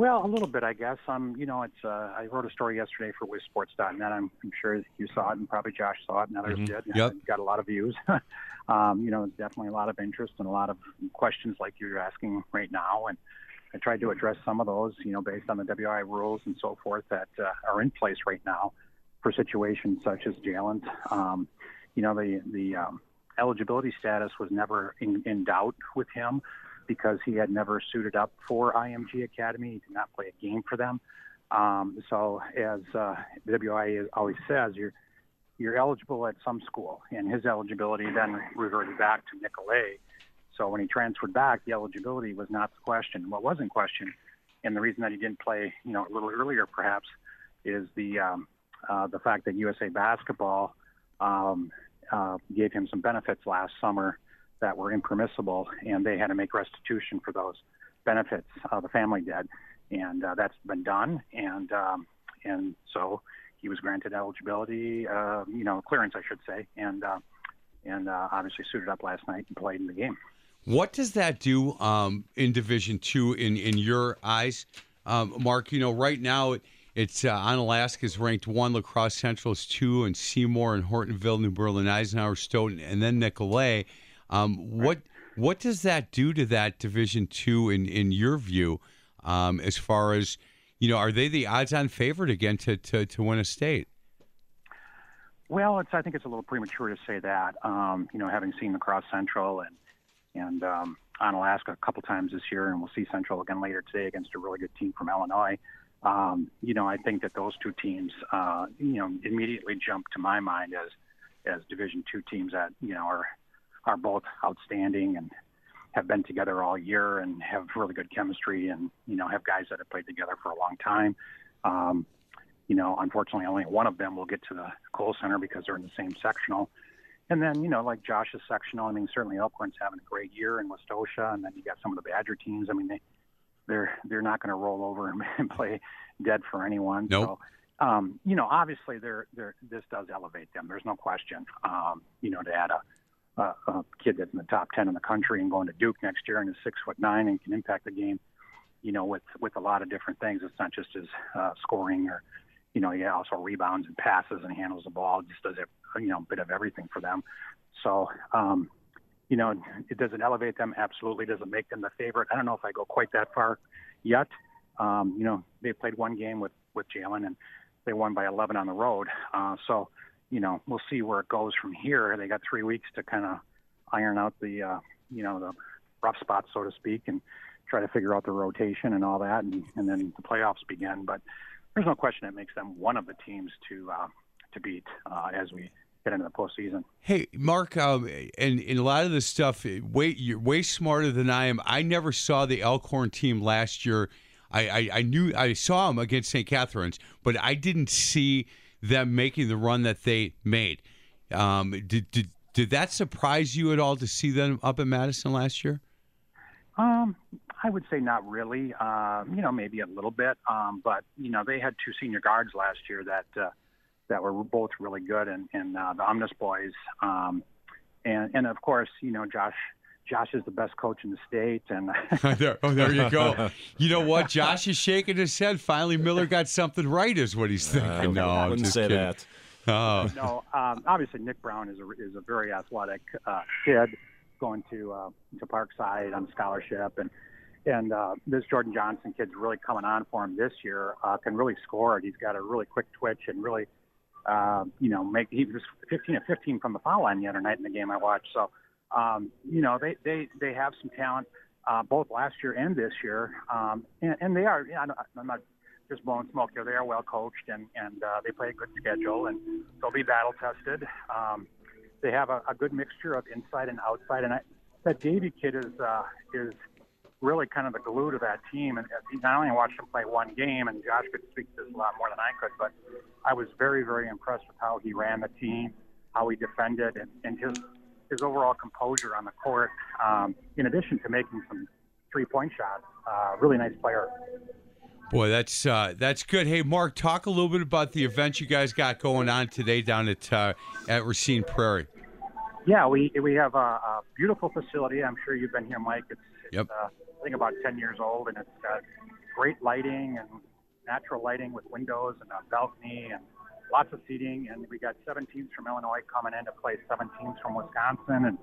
Speaker 7: Well, a little bit, I guess. Um, you know, it's. Uh, I wrote a story yesterday for WisSports.net. I'm, I'm sure you saw it, and probably Josh saw it, and others mm-hmm. did.
Speaker 2: Yep.
Speaker 7: got a lot of views. um, you know, definitely a lot of interest and a lot of questions like you're asking right now, and I tried to address some of those. You know, based on the WI rules and so forth that uh, are in place right now for situations such as Jalen's. Um, you know, the the um, eligibility status was never in, in doubt with him because he had never suited up for IMG Academy. He did not play a game for them. Um, so, as uh, WIA always says, you're you're eligible at some school, and his eligibility then reverted back to Nicolet. So when he transferred back, the eligibility was not the question. What was in question, and the reason that he didn't play, you know, a little earlier perhaps, is the um, uh, the fact that USA Basketball um, uh, gave him some benefits last summer that were impermissible, and they had to make restitution for those benefits. Uh, the family did, and uh, that's been done. And um, and so he was granted eligibility, uh, you know, clearance, I should say, and uh, and uh, obviously suited up last night and played in the game.
Speaker 2: What does that do um, in Division Two in in your eyes, um, Mark? You know, right now. It, it's uh, is ranked one, La Crosse Central is two, and Seymour and Hortonville, New Berlin, Eisenhower, Stoughton, and then Nicolet. Um, what what does that do to that Division Two in in your view, um, as far as you know? Are they the odds-on favorite again to, to to win a state?
Speaker 7: Well, it's I think it's a little premature to say that. Um, you know, having seen La Crosse Central and and um, Onalaska a couple times this year, and we'll see Central again later today against a really good team from Illinois. Um, you know, I think that those two teams, uh, you know, immediately jump to my mind as as Division two teams that you know are are both outstanding and have been together all year and have really good chemistry and you know have guys that have played together for a long time. Um, you know, unfortunately, only one of them will get to the Kohl Center because they're in the same sectional. And then, you know, like Josh's sectional, I mean, certainly Elkhorn's having a great year in Westosha, and then you got some of the Badger teams. I mean, they they're they're not going to roll over and play dead for anyone.
Speaker 2: Nope.
Speaker 7: So, um, you know, obviously, they're, they're, this does elevate them. There's no question. Um, you know, to add a, a, a kid that's in the top ten in the country and going to Duke next year and is six foot nine and can impact the game, you know, with with a lot of different things. It's not just his uh, scoring or, you know, he also rebounds and passes and handles the ball. Just does it, you know, a bit of everything for them. So, um, you know, it doesn't elevate them. Absolutely doesn't make them the favorite. I don't know if I go quite that far yet. Um, you know, they played one game with with Jalen and they won by 11 on the road. Uh, so, you know, we'll see where it goes from here. They got three weeks to kind of iron out the, uh, you know, the rough spots, so to speak, and try to figure out the rotation and all that, and, and then the playoffs begin. But there's no question it makes them one of the teams to uh, to beat uh, as we get into the postseason.
Speaker 2: Hey, Mark, um, and, and a lot of this stuff, way you're way smarter than I am. I never saw the Elkhorn team last year. I, I, I knew I saw them against St. Catherine's, but I didn't see them making the run that they made. Um, did, did did that surprise you at all to see them up in Madison last year?
Speaker 7: Um, I would say not really. Um, you know, maybe a little bit. Um, but you know, they had two senior guards last year that uh, that were both really good, and, and uh, the Omnis boys. Um, and and of course, you know, Josh. Josh is the best coach in the state, and
Speaker 2: there, oh, there you go. You know what? Josh is shaking his head. Finally, Miller got something right, is what he's thinking.
Speaker 3: Uh,
Speaker 2: no,
Speaker 3: I
Speaker 2: I'm
Speaker 3: wouldn't
Speaker 2: just
Speaker 3: say
Speaker 2: kidding.
Speaker 3: that.
Speaker 2: Oh,
Speaker 7: no, um, obviously Nick Brown is a is a very athletic uh, kid going to uh, to Parkside on scholarship, and and uh, this Jordan Johnson kid's really coming on for him this year. Uh, can really score. He's got a really quick twitch and really, uh, you know, make he was 15 of 15 from the foul line the other night in the game I watched. So, um, you know, they they they have some talent. Uh, both last year and this year, um, and, and they are. Yeah, I'm not just blowing smoke here. They are well coached and and uh, they play a good schedule and they'll be battle tested. Um, they have a, a good mixture of inside and outside, and I, that Davey kid is uh, is really kind of the glue to that team. And uh, not only watched him play one game, and Josh could speak to this a lot more than I could, but I was very very impressed with how he ran the team, how he defended, and, and his his overall composure on the court. Um, in addition to making some three point shots, uh, really nice player.
Speaker 2: boy, that's uh, that's good. Hey, Mark, talk a little bit about the event you guys got going on today down at uh, at Racine Prairie.
Speaker 7: Yeah, we we have a, a beautiful facility. I'm sure you've been here, Mike. It's, it's
Speaker 2: Yep.
Speaker 7: uh, I think about 10 years old, and it's got great lighting and natural lighting with windows and a balcony and lots of seating. And we got seven teams from Illinois coming in to play seven teams from Wisconsin. And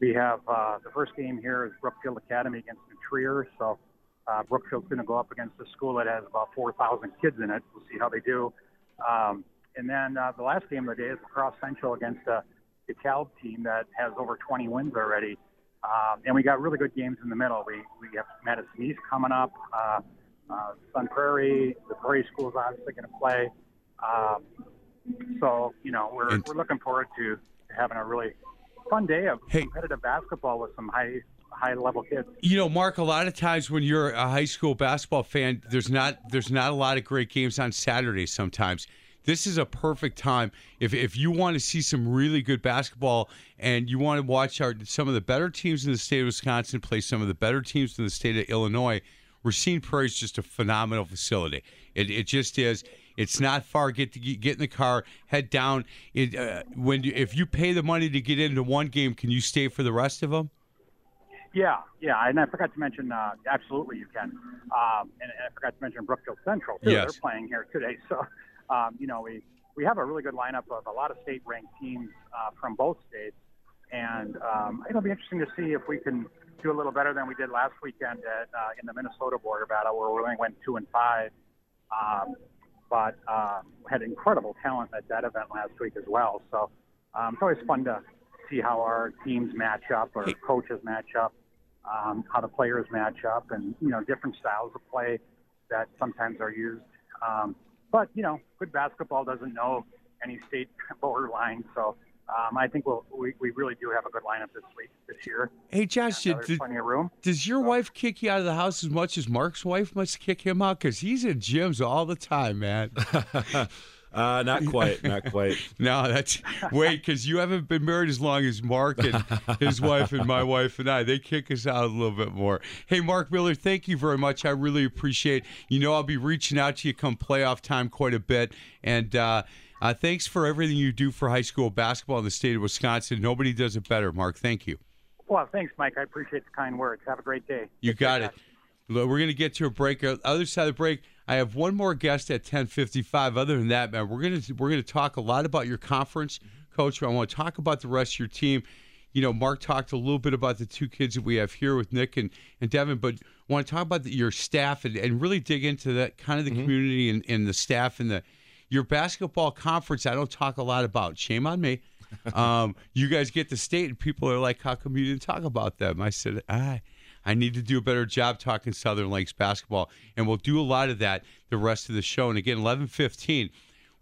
Speaker 7: we have uh, the first game here is Brookfield Academy against New Trier. So uh, Brookfield's going to go up against a school that has about 4,000 kids in it. We'll see how they do. Um, and then uh, the last game of the day is La Crosse Central against a DeKalb team that has over 20 wins already. Um, and we got really good games in the middle. We we have Madison East coming up, uh, uh, Sun Prairie, the Prairie School's obviously going to play. Um, so you know we're
Speaker 2: And-
Speaker 7: we're looking forward to having a really fun day of
Speaker 2: Hey.
Speaker 7: competitive basketball with some high high level kids.
Speaker 2: You know, Mark, a lot of times when you're a high school basketball fan, there's not there's not a lot of great games on Saturdays sometimes. This is a perfect time if, if you want to see some really good basketball and you want to watch our some of the better teams in the state of Wisconsin play some of the better teams in the state of Illinois. Racine Prairie is just a phenomenal facility. It, it just is. It's not far. Get to get in the car, head down. It, uh, when you, if you pay the money to get into one game, can you stay for the rest of them?
Speaker 7: Yeah, yeah, and I forgot to mention, uh, absolutely you can. Um, and, and I forgot to mention Brookfield Central too.
Speaker 2: Yes.
Speaker 7: They're playing here today, so um, you know we we have a really good lineup of a lot of state-ranked teams uh, from both states, and um, it'll be interesting to see if we can do a little better than we did last weekend at, uh, in the Minnesota border battle, where we only went two and five. Um, but um, had incredible talent at that event last week as well. So um, it's always fun to see how our teams match up, or coaches match up, um, how the players match up, and you know different styles of play that sometimes are used. Um, but you know, good basketball doesn't know any state borderline, so um, I think we'll, we we really do have a good lineup this week this year.
Speaker 2: Hey, Josh,
Speaker 7: And, uh,
Speaker 2: did,
Speaker 7: there's plenty of room.
Speaker 2: Does your wife kick you out of the house as much as Mark's wife must kick him out? Because he's in gyms all the time, man.
Speaker 3: Uh, not quite, not quite.
Speaker 2: no, that's wait, because you haven't been married as long as Mark and his wife and my wife and I. They kick us out a little bit more. Hey, Mark Miller, thank you very much. I really appreciate. You know, I'll be reaching out to you come playoff time quite a bit, and. uh uh, thanks for everything you do for high school basketball in the state of Wisconsin. Nobody does it better, Mark. Thank you.
Speaker 7: Well, thanks, Mike. I appreciate the kind words. Have a great day.
Speaker 2: You
Speaker 7: Take
Speaker 2: got it.
Speaker 7: guys.
Speaker 2: Look, We're going to get to a break. Uh, Other side of the break, I have one more guest at 10:55. Other than that, man, we're going to we're going to talk a lot about your conference, coach. I want to talk about the rest of your team. You know, Mark talked a little bit about the two kids that we have here with Nick and, and Devin, but I want to talk about the, your staff and, and really dig into that kind of the community and, and the staff and the your basketball conference. I don't talk a lot about. Shame on me. Um, you guys get the state, and people are like, "How come you didn't talk about them?" I said, "I, I need to do a better job talking Southern Lakes basketball, and we'll do a lot of that the rest of the show." And again, eleven fifteen,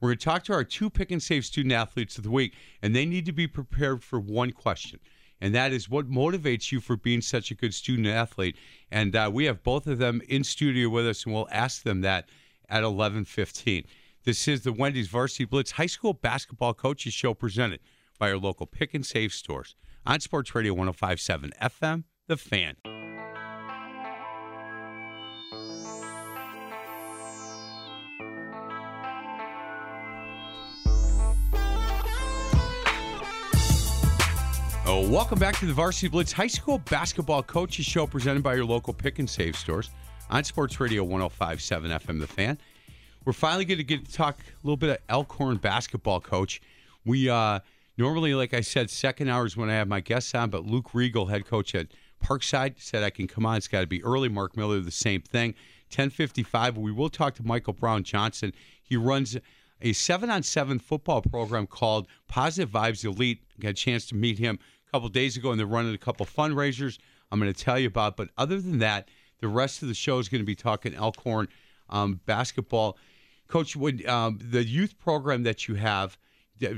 Speaker 2: we're going to talk to our two pick and save student athletes of the week, and they need to be prepared for one question. And that is what motivates you for being such a good student athlete. And uh, we have both of them in studio with us, and we'll ask them that at eleven fifteen. This is the Wendy's Varsity Blitz High School Basketball Coaches Show presented by our local pick and save stores on Sports Radio 1057 FM, The Fan. Oh, welcome back to the Varsity Blitz High School Basketball Coaches Show presented by your local pick and save stores on Sports Radio 1057 FM The Fan. We're finally going to get to talk a little bit of Elkhorn basketball coach. We uh, normally, like I said, second hour is when I have my guests on, but Luke Reigel, head coach at Parkside, said I can come on. It's got to be early. Mark Miller, the same thing. 1055. We will talk to Michael Brown Johnson. He runs a seven on seven football program called Positive Vibes Elite. Got a chance to meet him a couple days ago, and they're running a couple fundraisers I'm going to tell you about. But other than that, the rest of the show is going to be talking Elkhorn um, basketball. Coach, would um, the youth program that you have?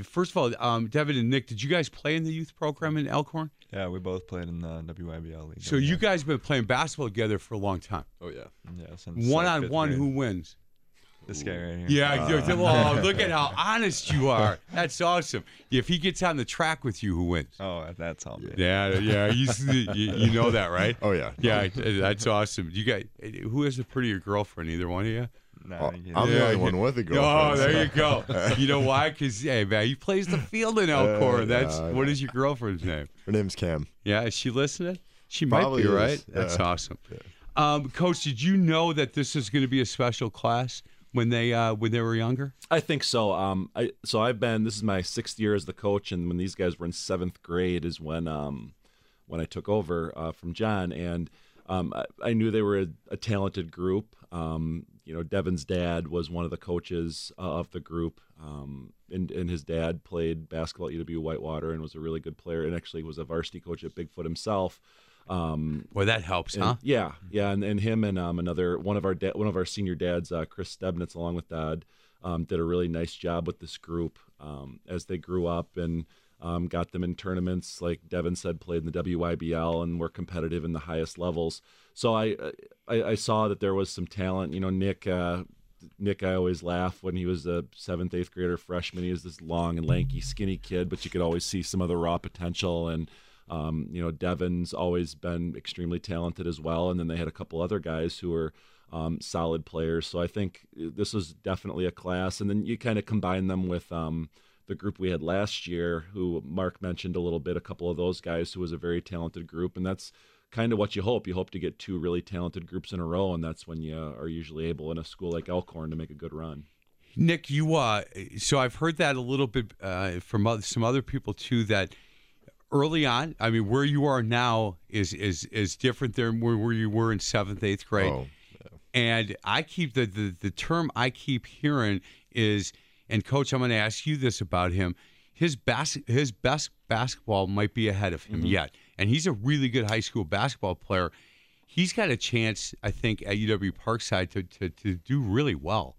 Speaker 2: First of all, um, Devin and Nick, did you guys play in the youth program in Elkhorn?
Speaker 5: Yeah, we both played in the WYBL league.
Speaker 2: So you guys have been playing basketball together for a long time.
Speaker 4: Oh yeah.
Speaker 5: yeah, since
Speaker 2: one
Speaker 5: like
Speaker 2: on one,
Speaker 5: grade.
Speaker 2: who wins?
Speaker 5: This guy right here.
Speaker 2: Yeah, well, look at how honest you are. That's awesome. If he gets on the track with you, who wins?
Speaker 5: Oh, that's all.
Speaker 2: Yeah, yeah, you, you, you know that, right?
Speaker 4: Oh yeah.
Speaker 2: Yeah, that's awesome. You got who has a prettier girlfriend? Either one of you?
Speaker 5: Nah,
Speaker 4: Oh, I'm
Speaker 5: get-
Speaker 4: the only one with a girlfriend.
Speaker 2: Oh, there
Speaker 4: so-
Speaker 2: you go. you know why? Because hey, man, he plays the field in Elkhorn. That's
Speaker 4: yeah, I
Speaker 2: what
Speaker 4: know.
Speaker 2: is your girlfriend's name?
Speaker 4: Her name's Cam.
Speaker 2: Yeah, is she listening? She might be,
Speaker 4: is,
Speaker 2: right? That's
Speaker 4: yeah.
Speaker 2: awesome. Um, Coach, did you know that this is going to be a special class when they uh, when they were younger?
Speaker 3: I think so. Um, I so I've been. This is my sixth year as the coach, and when these guys were in seventh grade is when um, when I took over uh, from John, and um, I, I knew they were a, a talented group. Um, you know, Devin's dad was one of the coaches uh, of the group, um, and and his dad played basketball at UW Whitewater and was a really good player, and actually was a varsity coach at Big Foot himself. Um,
Speaker 2: Boy, that helps,
Speaker 3: and-
Speaker 2: huh?
Speaker 3: Yeah, yeah, and, and him and um, another one of our da- one of our senior dads, uh, Chris Stebnitz, along with Dad, um, did a really nice job with this group um, as they grew up and um, got them in tournaments. Like Devin said, played in the WYBL and were competitive in the highest levels. So I I, I saw that there was some talent. You know, Nick. Uh, Nick, I always laugh when he was a seventh, eighth grader freshman. He was this long and lanky, skinny kid, but you could always see some of the raw potential. And um, you know, Devin's always been extremely talented as well. And then they had a couple other guys who were um, solid players. So I think this was definitely a class. And then you kind of combine them with um, the group we had last year, who Mark mentioned a little bit, a couple of those guys who was a very talented group. And that's kind of what you hope. You hope to get two really talented groups in a row, and that's when you are usually able in a school like Elkhorn to make a good run.
Speaker 2: Nick, you uh, so I've heard that a little bit uh, from other, some other people too. That early on, I mean, where you are now is is is different than where, where you were in seventh, eighth grade.
Speaker 4: Oh,
Speaker 2: And I keep the, the the term I keep hearing is, and coach, I'm going to ask you this about him. His bas- his best basketball might be ahead of him yet, and he's a really good high school basketball player. He's got a chance, I think, at UW Parkside to to, to do really well.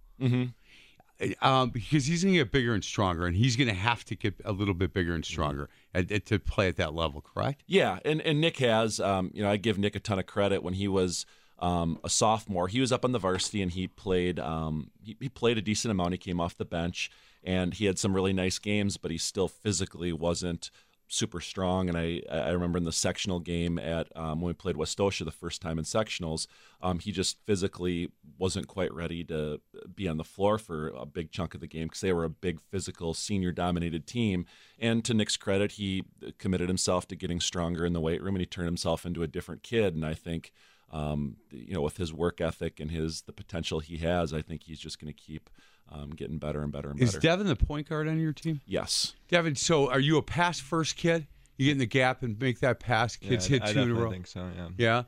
Speaker 2: Um, because he's going to get bigger and stronger, and he's going to have to get a little bit bigger and stronger at, at- to play at that level. Correct?
Speaker 3: Yeah, and, and Nick has, um, you know, I give Nick a ton of credit when he was um, a sophomore. He was up on the varsity and he played, um, he, he played a decent amount. He came off the bench and he had some really nice games, but he still physically wasn't super strong. And I, I remember in the sectional game at um, when we played Westosha the first time in sectionals, um, he just physically wasn't quite ready to be on the floor for a big chunk of the game because they were a big physical senior dominated team. And to Nick's credit, he committed himself to getting stronger in the weight room and he turned himself into a different kid. And I think. Um, you know, with his work ethic and his the potential he has, I think he's just going to keep um, getting better and better and
Speaker 2: Is
Speaker 3: better.
Speaker 2: Is Devin the point guard on your team?
Speaker 3: yes.
Speaker 2: Devin, so are you a pass first kid? You get in the gap and make that pass. Kids
Speaker 5: I-
Speaker 2: hit
Speaker 5: I
Speaker 2: two in a
Speaker 5: definitely
Speaker 2: row.
Speaker 5: think so. Yeah.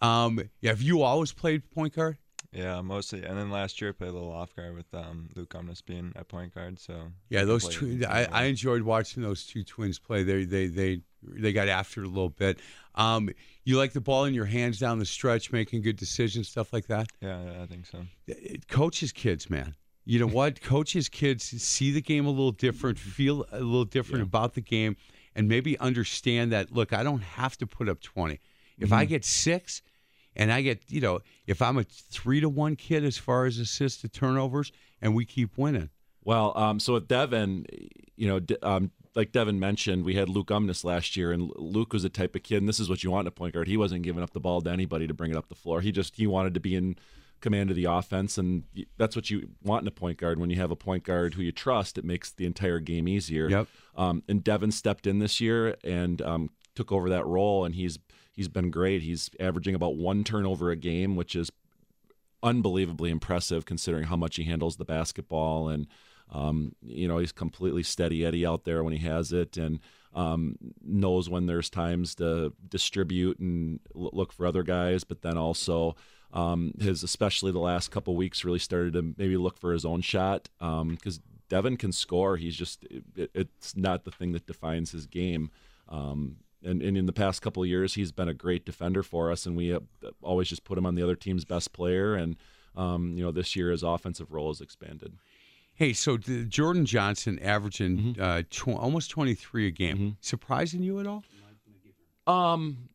Speaker 2: Yeah. Um, yeah. Have you always played point guard?
Speaker 5: Yeah, mostly. And then last year I played a little off guard with um, Luke Omnis being at point guard. So
Speaker 2: Yeah, those two. I, I enjoyed watching those two twins play. They they they they got after it a little bit. Um, you like the ball in your hands down the stretch, making good decisions, stuff like that.
Speaker 5: Yeah, yeah, I think so.
Speaker 2: It coaches kids, man. You know what? coaches kids see the game a little different, feel a little different about the game, and maybe understand that. Look, I don't have to put up twenty. If I get six, and I get you know, if I'm a three to one kid as far as assists to turnovers, and we keep winning.
Speaker 3: Well, um, so with Devin, you know, D- um, like Devin mentioned, we had Luke Umness last year, and Luke was the type of kid, and this is what you want in a point guard. He wasn't giving up the ball to anybody to bring it up the floor. He just he wanted to be in command of the offense, and that's what you want in a point guard. When you have a point guard who you trust, it makes the entire game easier.
Speaker 2: Yep.
Speaker 3: Um, and Devin stepped in this year and um, took over that role, and he's he's been great. He's averaging about one turnover a game, which is unbelievably impressive considering how much he handles the basketball and um, you know he's completely steady Eddie out there when he has it and um, knows when there's times to distribute and look for other guys but then also um, his especially the last couple weeks really started to maybe look for his own shot because Devin can score he's just it, it's not the thing that defines his game um, and, and in the past couple years, he's been a great defender for us, and we uh, always just put him on the other team's best player. And um, you know, this year his offensive role has expanded.
Speaker 2: Hey, so Jordan Johnson averaging
Speaker 3: Mm-hmm.
Speaker 2: uh, tw- almost 23 a game. Surprising you at all?
Speaker 3: Um,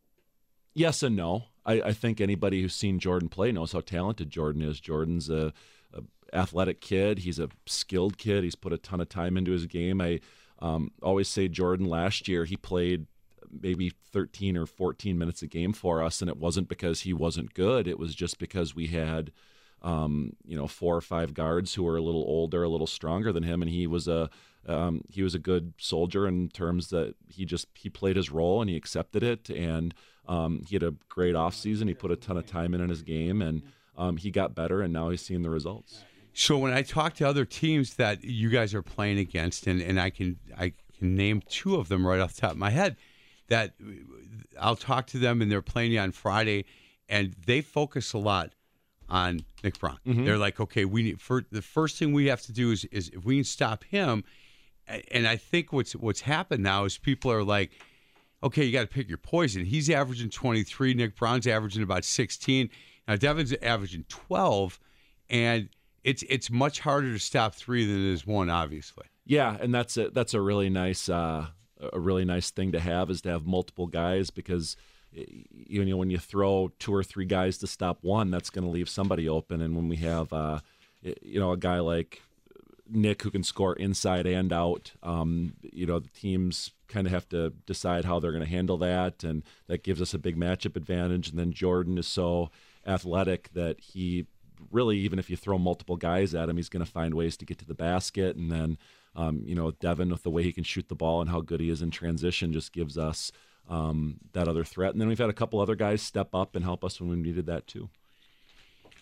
Speaker 3: yes and no. I, I think anybody who's seen Jordan play knows how talented Jordan is. Jordan's a, a athletic kid. He's a skilled kid. He's put a ton of time into his game. I um, always say Jordan last year he played maybe 13 or 14 minutes a game for us, and it wasn't because he wasn't good. It was just because we had um, you know four or five guards who were a little older, a little stronger than him, and he was a um, he was a good soldier in terms that he just he played his role and he accepted it, and um, he had a great offseason. He put a ton of time in in his game, and um, he got better, and now he's seeing the results.
Speaker 2: So when I talk to other teams that you guys are playing against, and, and I can I can name two of them right off the top of my head, that I'll talk to them and they're playing on Friday, and they focus a lot on Nick Braun. They're like, okay, we need for the first thing we have to do is is if we can stop him, and I think what's what's happened now is people are like, okay, you got to pick your poison. He's averaging 23. Nick Brown's averaging about 16. Now Devin's averaging 12, and it's it's much harder to stop three than it is one, obviously.
Speaker 3: Yeah, and that's a that's a really nice uh, a really nice thing to have is to have multiple guys because you know when you throw two or three guys to stop one, that's going to leave somebody open. And when we have uh, you know a guy like Nick who can score inside and out, um, you know the teams kind of have to decide how they're going to handle that, and that gives us a big matchup advantage. And then Jordan is so athletic that he really even if you throw multiple guys at him, he's going to find ways to get to the basket. And then, um, you know, Devin with the way he can shoot the ball and how good he is in transition just gives us um, that other threat. And then we've had a couple other guys step up and help us when we needed that too.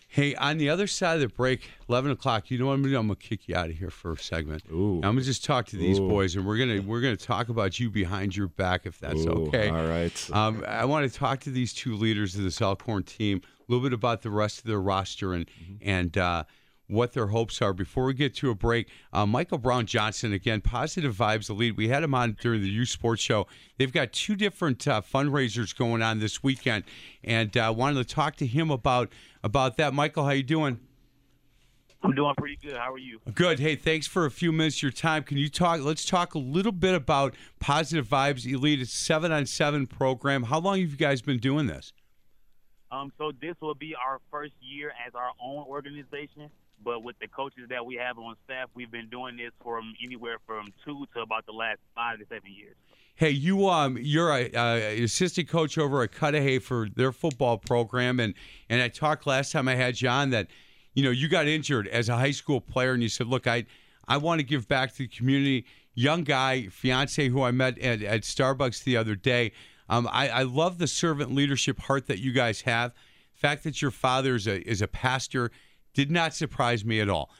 Speaker 2: Hey, on the other side of the break, eleven o'clock. You know what I'm gonna do? I'm gonna kick you out of here for a segment.
Speaker 3: Ooh.
Speaker 2: I'm gonna just talk to these
Speaker 3: Ooh.
Speaker 2: boys, and we're gonna we're gonna talk about you behind your back, if that's
Speaker 3: Ooh,
Speaker 2: okay.
Speaker 3: all right.
Speaker 2: Um, I want to talk to these two leaders of this Elkhorn team a little bit about the rest of their roster and and uh, what their hopes are. Before we get to a break, uh, Michael Brown Johnson again, Positive Vibes Elite. We had him on during the Youth Sports Show. They've got two different uh, fundraisers going on this weekend, and uh, wanted to talk to him about about that. Michael, how you doing?
Speaker 8: I'm doing pretty good. How are you?
Speaker 2: Good. Hey, thanks for a few minutes of your time. Can you talk? Let's talk a little bit about Positive Vibes Elite. It's seven on seven program. How long have you guys been doing this?
Speaker 8: Um, so this will be our first year as our own organization, but with the coaches that we have on staff, we've been doing this from anywhere from two to about the last five to seven years.
Speaker 2: Hey, you um, you're a uh, assistant coach over at Cudahy for their football program, and and I talked last time I had you on that, you know, you got injured as a high school player, and you said, look, I I want to give back to the community. Young guy, fiance who I met at, at Starbucks the other day. Um, I, I love the servant leadership heart that you guys have. The fact that your father is a is a pastor did not surprise me at all.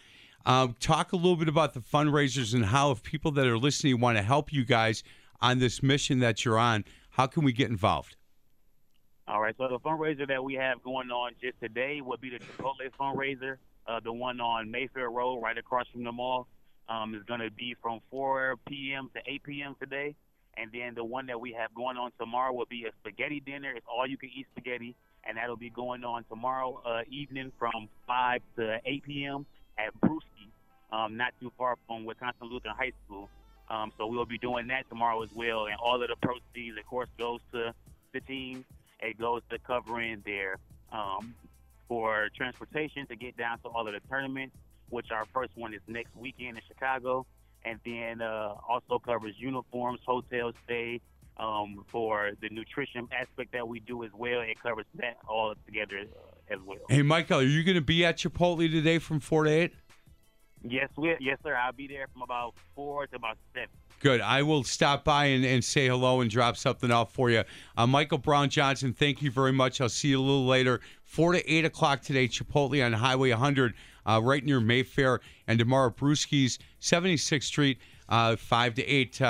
Speaker 2: Um, talk a little bit about the fundraisers and how, if people that are listening want to help you guys on this mission that you're on, how can we get involved?
Speaker 8: All right. So the fundraiser that we have going on just today will be the Chipotle fundraiser. Uh, the one on Mayfair Road, right across from the mall, um, is going to be from 4 p.m. to 8 p.m. today. And then the one that we have going on tomorrow will be a spaghetti dinner. It's all you can eat spaghetti, and that'll be going on tomorrow uh, evening from 5 to 8 p.m. at Brewski, um, not too far from Wisconsin Lutheran High School. Um, so we'll be doing that tomorrow as well, and all of the proceeds, of course, goes to the team. It goes to covering their um, for transportation to get down to all of the tournaments, which our first one is next weekend in Chicago, and then uh, also covers uniforms, hotel stay. Um, for the nutrition aspect that we do as well, it covers that all together uh, as well.
Speaker 2: Hey, Michael, are you going to be at Chipotle today from four to eight?
Speaker 8: Yes, we, yes, sir. I'll be there from about four to about seven.
Speaker 2: Good. I will stop by and, and say hello and drop something off for you. Uh, Michael Brown Johnson, thank you very much. I'll see you a little later. 4 to 8 o'clock today, Chipotle on Highway 100, uh, right near Mayfair, and tomorrow, Brewski's, 76th Street, uh, 5 to 8.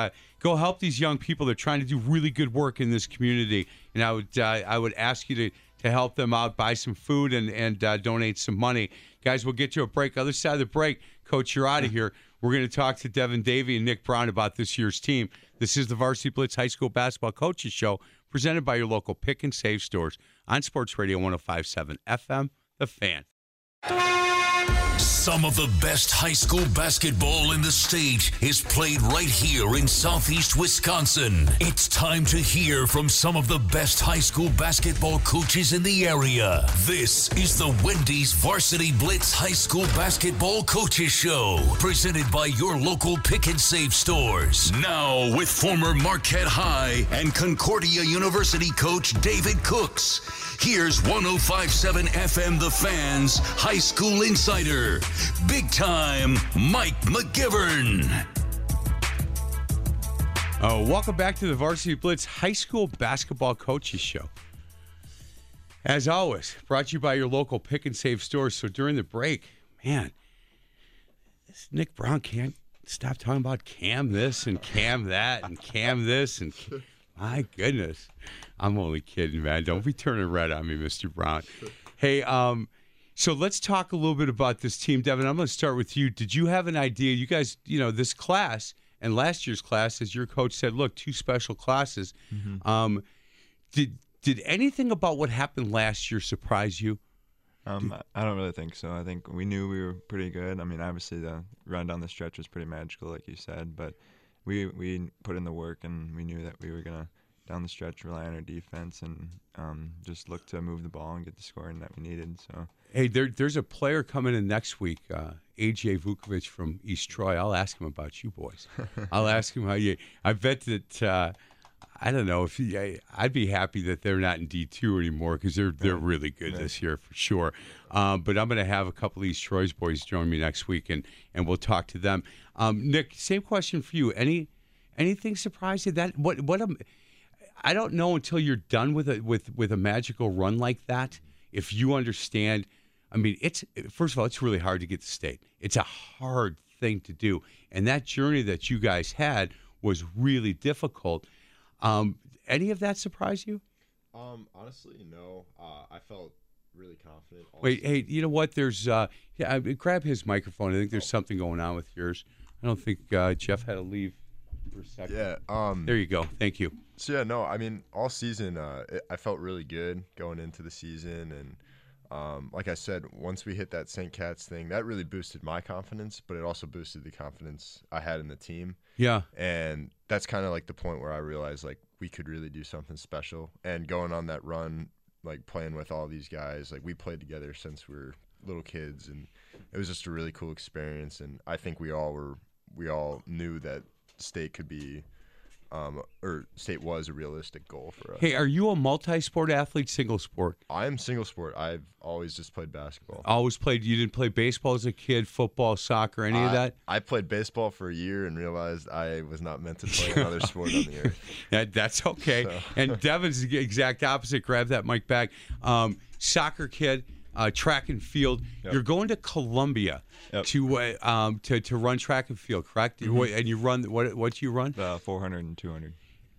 Speaker 2: Go help these young people. They're trying to do really good work in this community. And I would, uh, I would ask you to, to help them out, buy some food, and, and uh, donate some money. Guys, we'll get to a break. Other side of the break, Coach, you're out of here. We're going to talk to Devin Davey and Nick Brown about this year's team. This is the Varsity Blitz High School Basketball Coaches Show, presented by your local pick and save stores on Sports Radio 1057 FM, The Fan.
Speaker 1: Some of the best high school basketball in the state is played right here in southeast Wisconsin. It's time to hear from some of the best high school basketball coaches in the area. This is the Wendy's Varsity Blitz High School Basketball Coaches Show, presented by your local pick and save stores. Now, with former Marquette High and Concordia University coach David Cooks. Here's 1057 FM The Fans High School Insider, big time Mike McGivern.
Speaker 2: Oh, welcome back to the Varsity Blitz High School Basketball Coaches Show. As always, brought to you by your local pick and save stores. So during the break, man, this Nick Brown can't stop talking about cam this and cam that and cam this and my goodness. I'm only kidding, man. Don't be turning red on me, Mr. Brown. Hey, um, so let's talk a little bit about this team, Devin. I'm going to start with you. Did you have an idea? You guys, you know, this class and last year's class, as your coach said, look, two special classes. Um, did did anything about what happened last year surprise you?
Speaker 5: Um, I don't really think so. I think we knew we were pretty good. I mean, obviously the run down the stretch was pretty magical, like you said, but we we put in the work and we knew that we were gonna down the stretch rely on our defense and um, just look to move the ball and get the scoring that we needed. So
Speaker 2: Hey, there, there's a player coming in next week, uh, AJ Vukovic from East Troy. I'll ask him about you boys. I'll ask him how you. I bet that uh, I don't know if he, I, I'd be happy that they're not in D two anymore because they're they're really good this year for sure. Um, but I'm going to have a couple of East Troy's boys join me next week and and we'll talk to them. Um, Nick, same question for you. Any anything surprise you that what what I don't know until you're done with a with with a magical run like that if you understand. I mean, it's first of all, it's really hard to get to state. It's a hard thing to do, and that journey that you guys had was really difficult. Um, any of that surprise you?
Speaker 4: Um, honestly, no. Uh, I felt really confident. all
Speaker 2: Wait, hey, you know what? There's uh, yeah, I- grab his microphone. I think there's something going on with yours. I don't think uh, Jeff had to leave for a second.
Speaker 4: Yeah. Um.
Speaker 2: There you go. Thank you.
Speaker 4: So yeah, no, I mean, all season, uh, it, I felt really good going into the season, and um, like I said, once we hit that St. Cat's thing, that really boosted my confidence, but it also boosted the confidence I had in the team,
Speaker 2: Yeah.
Speaker 4: and that's kind of like the point where I realized like we could really do something special, and going on that run, like playing with all these guys, like we played together since we were little kids, and it was just a really cool experience, and I think we all were, we all knew that state could be um, or state was a realistic goal for us.
Speaker 2: Hey, are you a multi-sport athlete, single sport?
Speaker 4: I'm single sport. I've always just played basketball.
Speaker 2: Always played. You didn't play baseball as a kid, football, soccer, any of that.
Speaker 4: I played baseball for a year and realized I was not meant to play another sport on the earth.
Speaker 2: That, that's okay.
Speaker 4: So-
Speaker 2: And Devin's the exact opposite. Grab that mic back. Um, soccer kid, uh, track and field.
Speaker 5: Yep.
Speaker 2: You're going to Columbia
Speaker 5: Yep.
Speaker 2: to uh, um, to to run track and field, correct?
Speaker 5: Mm-hmm.
Speaker 2: And you run what? What do you run?
Speaker 5: uh, 400 and 200.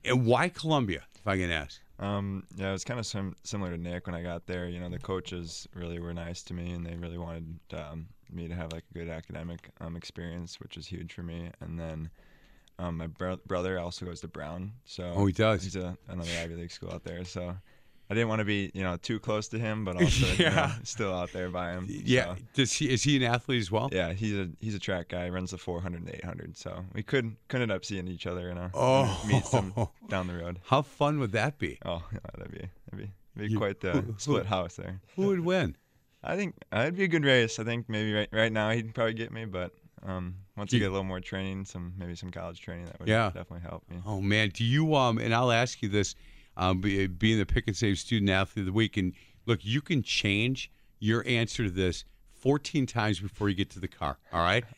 Speaker 2: And why Columbia? If I can ask.
Speaker 5: Um, yeah, it was kind of sim- similar to Nick when I got there. You know, the coaches really were nice to me, and they really wanted um, me to have like a good academic um, experience, which is huge for me. And then um, my bro- brother also goes to Brown, so
Speaker 2: Oh, he does?
Speaker 5: He's a, another Ivy League school out there, so I didn't want to be you know too close to him, but also you know, still out there by him.
Speaker 2: Yeah.
Speaker 5: so.
Speaker 2: Does he? Is he an athlete as well?
Speaker 5: Yeah, he's a he's a track guy. Runs the 400 and 800. So we could could end up seeing each other and
Speaker 2: Oh.
Speaker 5: meet some down the road.
Speaker 2: How fun would that be?
Speaker 5: Oh, yeah, that'd be that'd be, be
Speaker 2: You-
Speaker 5: quite the
Speaker 2: who-
Speaker 5: split house there.
Speaker 2: Who would win?
Speaker 5: I think uh, it'd be a good race. I think maybe right right now he'd probably get me, but um, once you- get a little more training, some maybe some college training, that would
Speaker 2: Yeah.
Speaker 5: definitely help me.
Speaker 2: Oh man, do you um? And I'll ask you this, um, be- being the pick and save student athlete of the week, and look, you can change your answer to this 14 times before you get to the car. All right.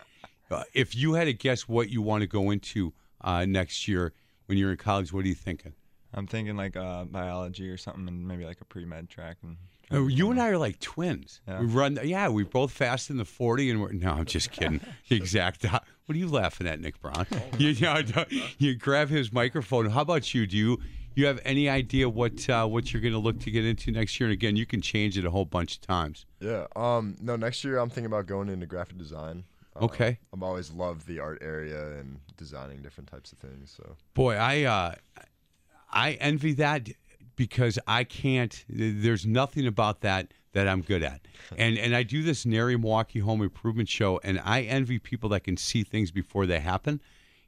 Speaker 2: Uh, if you had to guess what you want to go into uh, next year when you're in college, what are you thinking?
Speaker 5: I'm thinking like uh, biology or something, and maybe like a pre med track. And
Speaker 2: Uh, You and I are like twins.
Speaker 5: Yeah.
Speaker 2: We run, yeah, we both fast in the forty, and we're no, I'm just kidding. Exact. What are you laughing at, Nick Brown? you, you, know, you grab his microphone. How about you? Do you you have any idea what uh, what you're going to look to get into next year? And again, you can change it a whole bunch of times.
Speaker 4: Yeah. Um. No. Next year, I'm thinking about going into graphic design. Uh,
Speaker 2: Okay.
Speaker 4: I've always loved the art area and designing different types of things. So.
Speaker 2: Boy, I uh, I envy that because I can't. There's nothing about that that I'm good at, and and I do this NARI Milwaukee Home Improvement Show, and I envy people that can see things before they happen,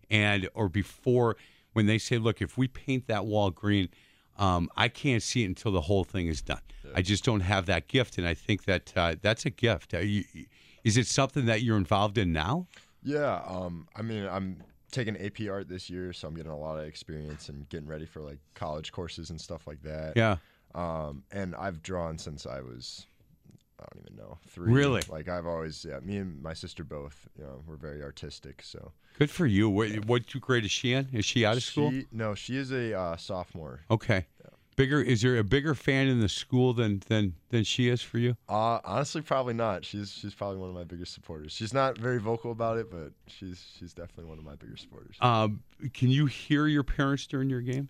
Speaker 2: and or before when they say, look, if we paint that wall green. Um, I can't see it until the whole thing is done. I just don't have that gift, and I think that uh, that's a gift. Are you, is it something that you're involved in now?
Speaker 4: Yeah. Um. I mean, I'm taking AP art this year, so I'm getting a lot of experience and getting ready for like college courses and stuff like that.
Speaker 2: Yeah.
Speaker 4: Um. And I've drawn since I was. I don't even know three.
Speaker 2: Really?
Speaker 4: Like I've always, yeah. Me and my sister both, you know, we're very artistic. So
Speaker 2: Good for you. What, what grade is she in? Is she out of school?
Speaker 4: No, she is a uh, sophomore.
Speaker 2: Okay. Bigger is there a bigger fan in the school than than than she is for you?
Speaker 4: Uh, honestly, probably not. She's she's probably one of my biggest supporters. She's not very vocal about it, but she's she's definitely one of my bigger supporters.
Speaker 2: Um, can you hear your parents during your games?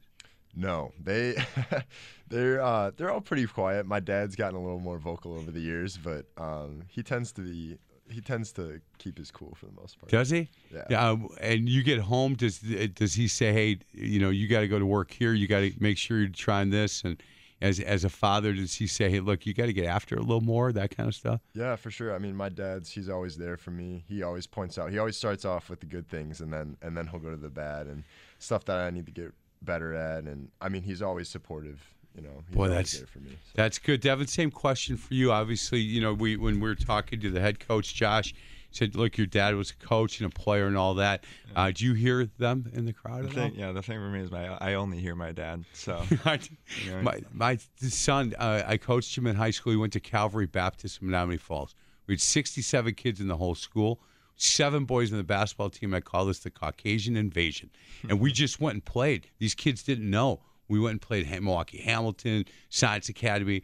Speaker 4: No, they they're uh, they're all pretty quiet. My dad's gotten a little more vocal over the years, but um, he tends to be he tends to keep his cool for the most part.
Speaker 2: Does he?
Speaker 4: Yeah.
Speaker 2: Um, and you get home, does does he say, "Hey, you know, you got to go to work here. You got to make sure you're trying this"? And as as a father, does he say, "Hey, look, you got to get after a little more"? That kind of stuff.
Speaker 4: Yeah, for sure. I mean, my dad's he's always there for me. He always points out. He always starts off with the good things, and then and then he'll go to the bad and stuff that I need to get better at. And I mean, he's always supportive. You know, he's
Speaker 2: Boy, that's
Speaker 4: there for me.
Speaker 2: That's good, Devin. Same question for you. Obviously, you know, we when we were talking to the head coach, Josh said, "Look, your dad was a coach and a player and all that." Uh, do you hear them in the crowd?
Speaker 5: The
Speaker 2: at
Speaker 5: thing, yeah, the thing for me is my I only hear my dad. So you know,
Speaker 2: my my son, uh, I coached him in high school. He went to Calvary Baptist in Menomonee Falls. We had 67 kids in the whole school. Seven boys in the basketball team. I call this the Caucasian invasion, hmm. and we just went and played. These kids didn't know. We went and played Milwaukee Hamilton Science Academy.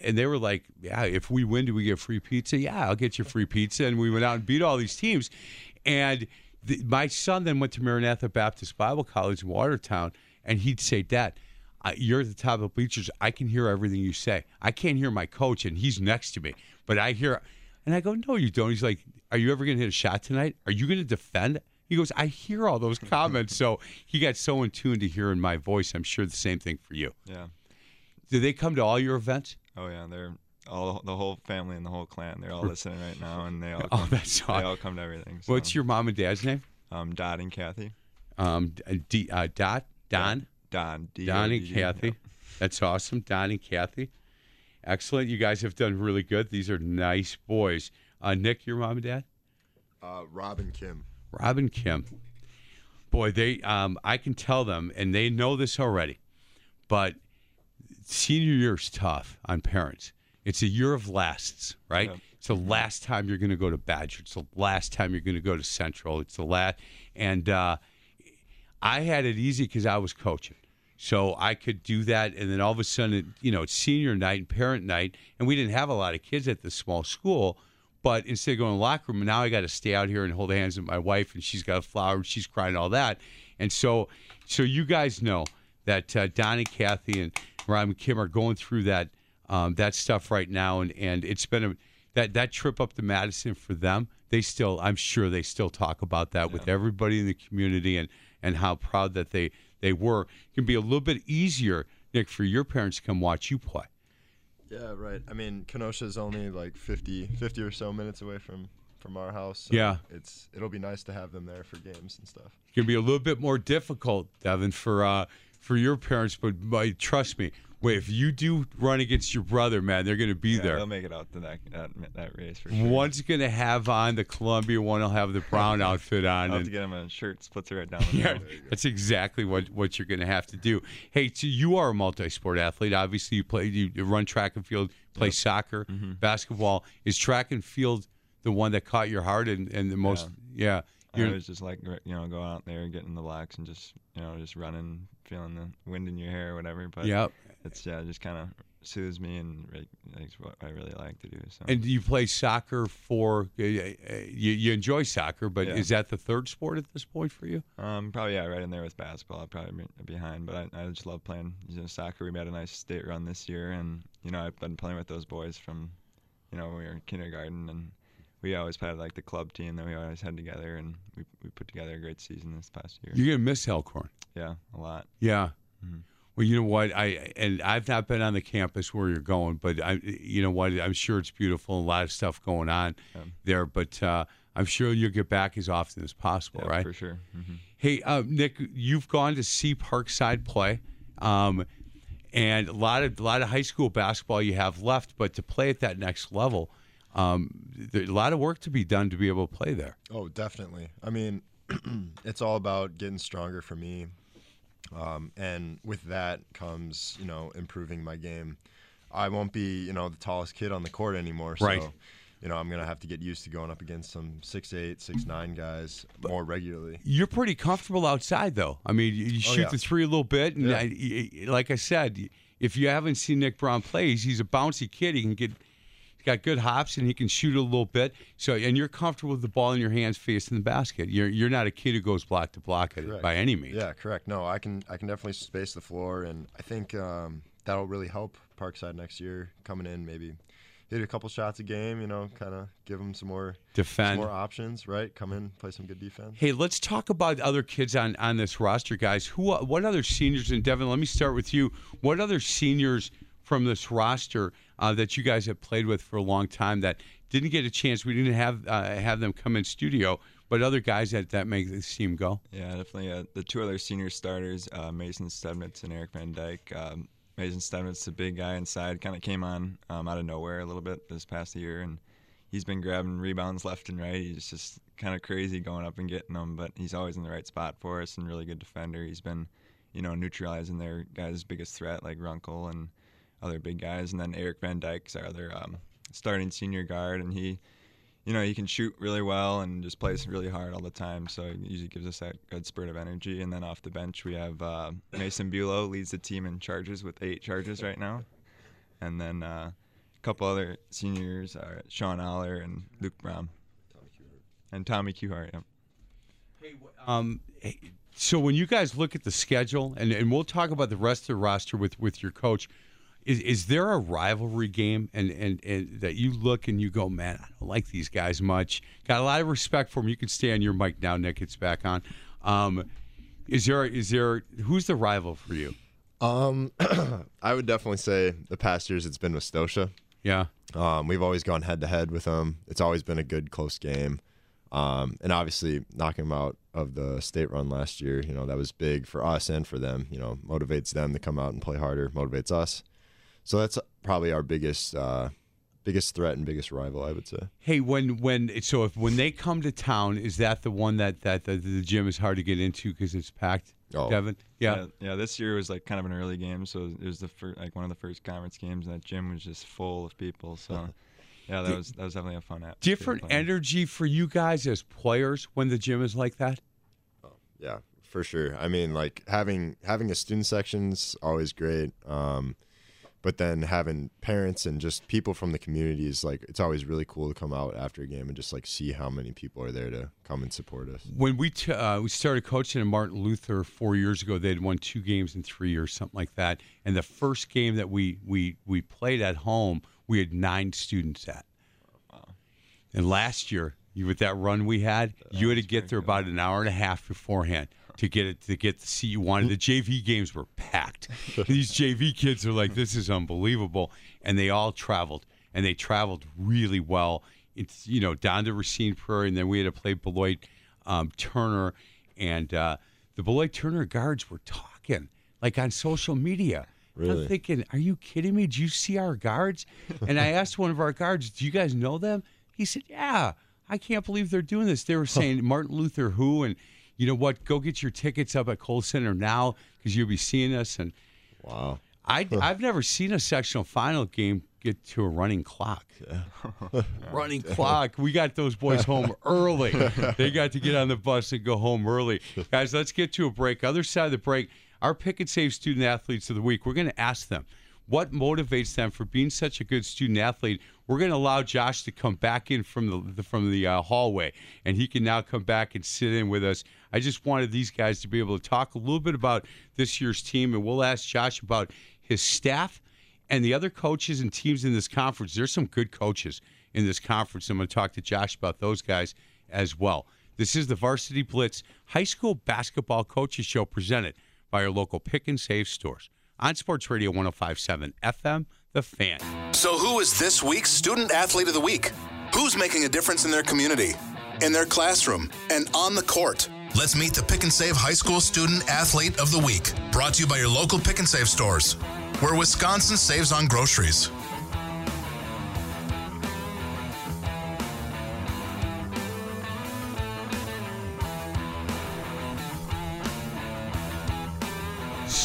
Speaker 2: And they were like, "Yeah, if we win, do we get free pizza? Yeah, I'll get you free pizza." And we went out and beat all these teams. And the, my son then went to Maranatha Baptist Bible College in Watertown, and he'd say, "Dad, you're at the top of the bleachers. I can hear everything you say. I can't hear my coach, and he's next to me, but I hear." And I go, "No, you don't." He's like, "Are you ever going to hit a shot tonight? Are you going to defend?" He goes, "I hear all those comments." so he got so in tune to hearing my voice. I'm sure the same thing for you.
Speaker 5: yeah.
Speaker 2: Do they come to all your events?
Speaker 5: Oh yeah, they're all the whole family and the whole clan. They're all listening right now, and they all
Speaker 2: Oh,
Speaker 5: come,
Speaker 2: that's
Speaker 5: they all come to everything. So.
Speaker 2: What's your mom and dad's name?
Speaker 5: um Dot and Kathy?
Speaker 2: Um, D, uh, Dot, Don,
Speaker 5: Don. D-
Speaker 2: Don and Kathy.
Speaker 5: yep.
Speaker 2: That's awesome. Don and Kathy. Excellent. You guys have done really good. These are nice boys. Uh, Nick, your mom and dad?
Speaker 4: Uh, Rob and Kim.
Speaker 2: Rob and Kim. Boy, they um, I can tell them, and they know this already, but senior year is tough on parents. It's a year of lasts, right?
Speaker 5: Yeah.
Speaker 2: It's the last time you're going to go to Badger. It's the last time you're going to go to Central. It's the last, and uh, I had it easy because I was coaching. So I could do that, and then all of a sudden, you know, it's senior night and parent night, and we didn't have a lot of kids at the small school. But instead of going to the locker room, now I got to stay out here and hold hands with my wife, and she's got a flower, and she's crying, and all that. And so, so you guys know that uh, Donnie, Kathy, and Rob and Kim are going through that um, that stuff right now, and and it's been a that that trip up to Madison for them. They still, I'm sure, they still talk about that with everybody in the community, and and how proud that they they were. It can be a little bit easier, Nick, for your parents to come watch you play.
Speaker 4: Yeah, right. I mean, Kenosha is only like 50, 50 or so minutes away from from our house.
Speaker 2: Yeah.
Speaker 4: it's it'll be nice to have them there for games and stuff.
Speaker 2: It can be a little bit more difficult, Devin, for uh, for your parents, but my, trust me, wait, if you do run against your brother, man, they're going to be
Speaker 5: Yeah,
Speaker 2: there.
Speaker 5: They'll make it out to that that, that race for sure.
Speaker 2: One's going to have on the Columbia, one will have the brown outfit on.
Speaker 5: I'll have
Speaker 2: and-
Speaker 5: to get him a shirt, splits it right down the
Speaker 2: yeah, that's exactly what, what you're going to have to do. Hey, so you are a multi-sport athlete. Obviously, you play, you, you run track and field, play soccer,
Speaker 5: Mm-hmm.
Speaker 2: basketball. Is track and field the one that caught your heart and, and the most? Yeah,
Speaker 5: I
Speaker 2: you're,
Speaker 5: was just like you know going out there, getting the blocks, and just you know just running, feeling the wind in your hair or whatever. But
Speaker 2: Yep.
Speaker 5: it's yeah, it just kind of soothes me and that's what I really like to do. So
Speaker 2: and you play soccer for you, you enjoy soccer, but
Speaker 5: Yeah.
Speaker 2: is that the third sport at this point for you?
Speaker 5: um probably yeah right in there with basketball. I'd probably behind, but I, I just love playing you know, soccer. We had a nice state run this year, and you know I've been playing with those boys from you know when we were in kindergarten and. We always had like the club team that we always had together, and we, we put together a great season this past year.
Speaker 2: You're gonna miss Elkhorn.
Speaker 5: Yeah, a lot.
Speaker 2: Yeah.
Speaker 5: Mm-hmm.
Speaker 2: Well, you know what? I and I've not been on the campus where you're going, but I, you know what? I'm sure it's beautiful. A lot of stuff going on there, but uh, I'm sure you'll get back as often as possible,
Speaker 5: Yeah,
Speaker 2: right?
Speaker 5: for sure. hmm
Speaker 2: Hey, uh, Nick, you've gone to see Parkside play, um, and a lot of a lot of high school basketball you have left, but to play at that next level, um, there's a lot of work to be done to be able to play there.
Speaker 4: Oh, definitely. I mean, it's all about getting stronger for me, um, and with that comes you know improving my game. I won't be you know the tallest kid on the court anymore, so
Speaker 2: Right.
Speaker 4: you know I'm gonna have to get used to going up against some six eight, six nine guys more regularly.
Speaker 2: You're pretty comfortable outside, though. I mean, you, you shoot
Speaker 4: Oh, yeah.
Speaker 2: the three a little bit, and
Speaker 4: Yeah.
Speaker 2: I, like I said, if you haven't seen Nick Brown play, he's, a bouncy kid. He can get, got good hops, and he can shoot a little bit. So, and you're comfortable with the ball in your hands, facing the basket. You're you're not a kid who goes block to block
Speaker 4: Correct.
Speaker 2: by any means.
Speaker 4: Yeah, correct. No, I can I can definitely space the floor, and I think um, that'll really help Parkside next year. Coming in, maybe hit a couple shots a game. You know, kind of give them some more
Speaker 2: Defend.
Speaker 4: some more options. Right, come in, play some good defense.
Speaker 2: Hey, let's talk about other kids on, on this roster, guys. Who, what other seniors? And Devin, let me start with you. What other seniors from this roster uh, that you guys have played with for a long time that didn't get a chance? We didn't have uh, have them come in studio, but other guys that that make this team go.
Speaker 5: Yeah, definitely. Uh, the two other senior starters, uh, Mason Stednitz and Eric Van Dyke. Um, Mason Stednitz, the big guy inside, kind of came on um, out of nowhere a little bit this past year, and he's been grabbing rebounds left and right. He's just kind of crazy going up and getting them, but he's always in the right spot for us and really good defender. He's been, you know, neutralizing their guys' biggest threat like Runkle and other big guys. And then Eric Van Dyke's our other um, starting senior guard, and he you know, he can shoot really well and just plays really hard all the time. So it usually gives us that good spurt of energy. And then off the bench, we have uh, Mason Bulow leads the team in charges with eight charges right now. And then uh, a couple other seniors are Sean Aller and Luke Brown. And Tommy Kuhart, yeah.
Speaker 2: Um, hey, so when you guys look at the schedule, and, and we'll talk about the rest of the roster with, with your coach, is, is there a rivalry game and, and, and that you look and you go, man, I don't like these guys much. Got a lot of respect for them. You can stay on your mic now, Nick. It's back on. Um, is there is there who's the rival for you?
Speaker 4: Um, I would definitely say the past years it's been with Stosha.
Speaker 2: Yeah.
Speaker 4: Um, we've always gone head to head with them. It's always been a good close game. Um, and obviously knocking them out of the state run last year, you know, that was big for us and for them. You know, motivates them to come out and play harder, motivates us. So that's probably our biggest uh, biggest threat and biggest rival, I would say.
Speaker 2: Hey, when when so if when they come to town, is that the one that that the, the gym is hard to get into because it's packed?
Speaker 4: Oh.
Speaker 2: Devin, yeah.
Speaker 5: yeah. yeah, This year was like kind of an early game, so it was the first, like one of the first conference games, and that gym was just full of people. So, yeah, that was that was definitely a fun atmosphere.
Speaker 2: Different energy for you guys as players when the gym is like that.
Speaker 4: Yeah, for sure. I mean, like having having a student section's always great. Um, but then having parents and just people from the community is like it's always really cool to come out after a game and just like see how many people are there to come and support us.
Speaker 2: When we t- uh, we started coaching in Martin Luther four years ago, they'd won two games in three years, something like that. And the first game that we we we played at home, we had nine students at. And last year, you with that run we had, you had to get there about an hour and a half beforehand to get it to get the seat you wanted. The JV games were packed. These JV kids are like, this is unbelievable, and they all traveled, and they traveled really well. It's you know down to Racine Prairie, and then we had to play Beloit um, Turner, and uh, the Beloit Turner guards were talking like on social media.
Speaker 4: Really?
Speaker 2: I'm thinking, are you kidding me? Do you see our guards? And I asked one of our guards, do you guys know them? He said, yeah. I can't believe they're doing this. They were saying Martin Luther who, and you know what? Go get your tickets up at Kohl Center now because you'll be seeing us. And
Speaker 4: Wow.
Speaker 2: I, I've never seen a sectional final game get to a running clock. running clock. We got those boys home early. They got to get on the bus and go home early. Guys, let's get to a break. Other side of the break, our pick and save student athletes of the week. We're going to ask them what motivates them for being such a good student athlete. We're going to allow Josh to come back in from the, the from the uh, hallway, and he can now come back and sit in with us. I just wanted these guys to be able to talk a little bit about this year's team, and we'll ask Josh about his staff and the other coaches and teams in this conference. There's some good coaches in this conference. I'm going to talk to Josh about those guys as well. This is the Varsity Blitz High School Basketball Coaches Show presented by our local pick and save stores on Sports Radio 1057 FM, The Fan.
Speaker 9: So, who is this week's Student Athlete of the Week? Who's making a difference in their community, in their classroom, and on the court? Let's meet the Pick and Save High School Student Athlete of the Week. Brought to you by your local Pick and Save stores, where Wisconsin saves on groceries.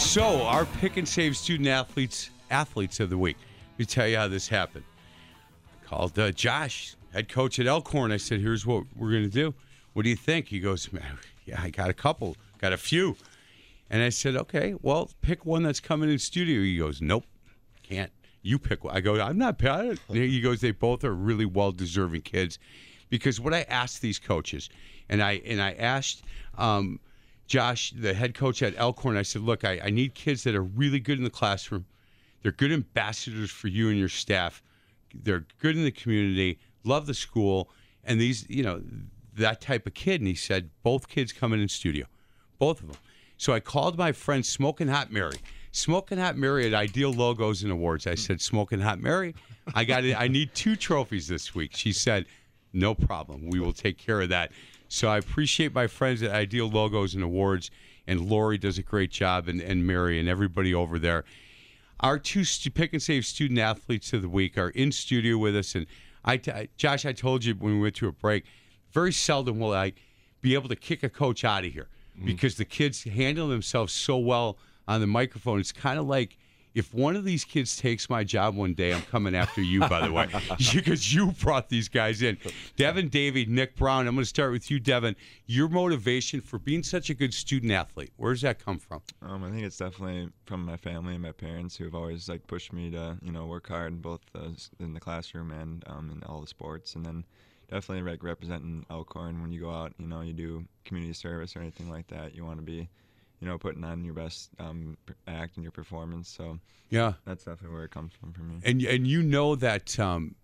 Speaker 2: So, our pick and save student athletes athletes of the week. Let me tell you how this happened. I called uh, Josh, head coach at Elkhorn. I said, "Here's what we're going to do. What do you think?" He goes, "Man, yeah, I got a couple, got a few." And I said, "Okay, well, pick one that's coming in studio." He goes, "Nope, can't. You pick one." I go, "I'm not." I- He goes, "They both are really well deserving kids." Because what I asked these coaches, and I and I asked um, Josh, the head coach at Elkhorn, I said, "Look, I, I need kids that are really good in the classroom. They're good ambassadors for you and your staff. They're good in the community, love the school, and these, you know, that type of kid." And he said, "Both kids coming in studio, both of them." So I called my friend Smoking Hot Mary. Smoking Hot Mary at Ideal Logos and Awards. I said, Smoking Hot Mary, I got it. I need two trophies this week. She said, No problem. We will take care of that. So I appreciate my friends at Ideal Logos and Awards, and Lori does a great job, and, and Mary and everybody over there. Our two stu- pick and save student athletes of the week are in studio with us, and I, t- I- Josh, I told you when we went to a break, very seldom will I be able to kick a coach out of here mm. because the kids handle themselves so well on the microphone. It's kind of like if one of these kids takes my job one day, I'm coming after you, by the way, because you brought these guys in. Devin Davey, Nick Brown, I'm going to start with you, Devin. Your motivation for being such a good student athlete, where does that come from?
Speaker 5: Um, I think it's definitely from my family and my parents who have always like pushed me to you know work hard both uh, in the classroom and um, in all the sports, and then definitely like representing Elkhorn when you go out. You know, you do community service or anything like that. You want to be, you know, putting on your best um, act and your performance. So
Speaker 2: Yeah.
Speaker 5: that's definitely where it comes from for me.
Speaker 2: And and you know that um,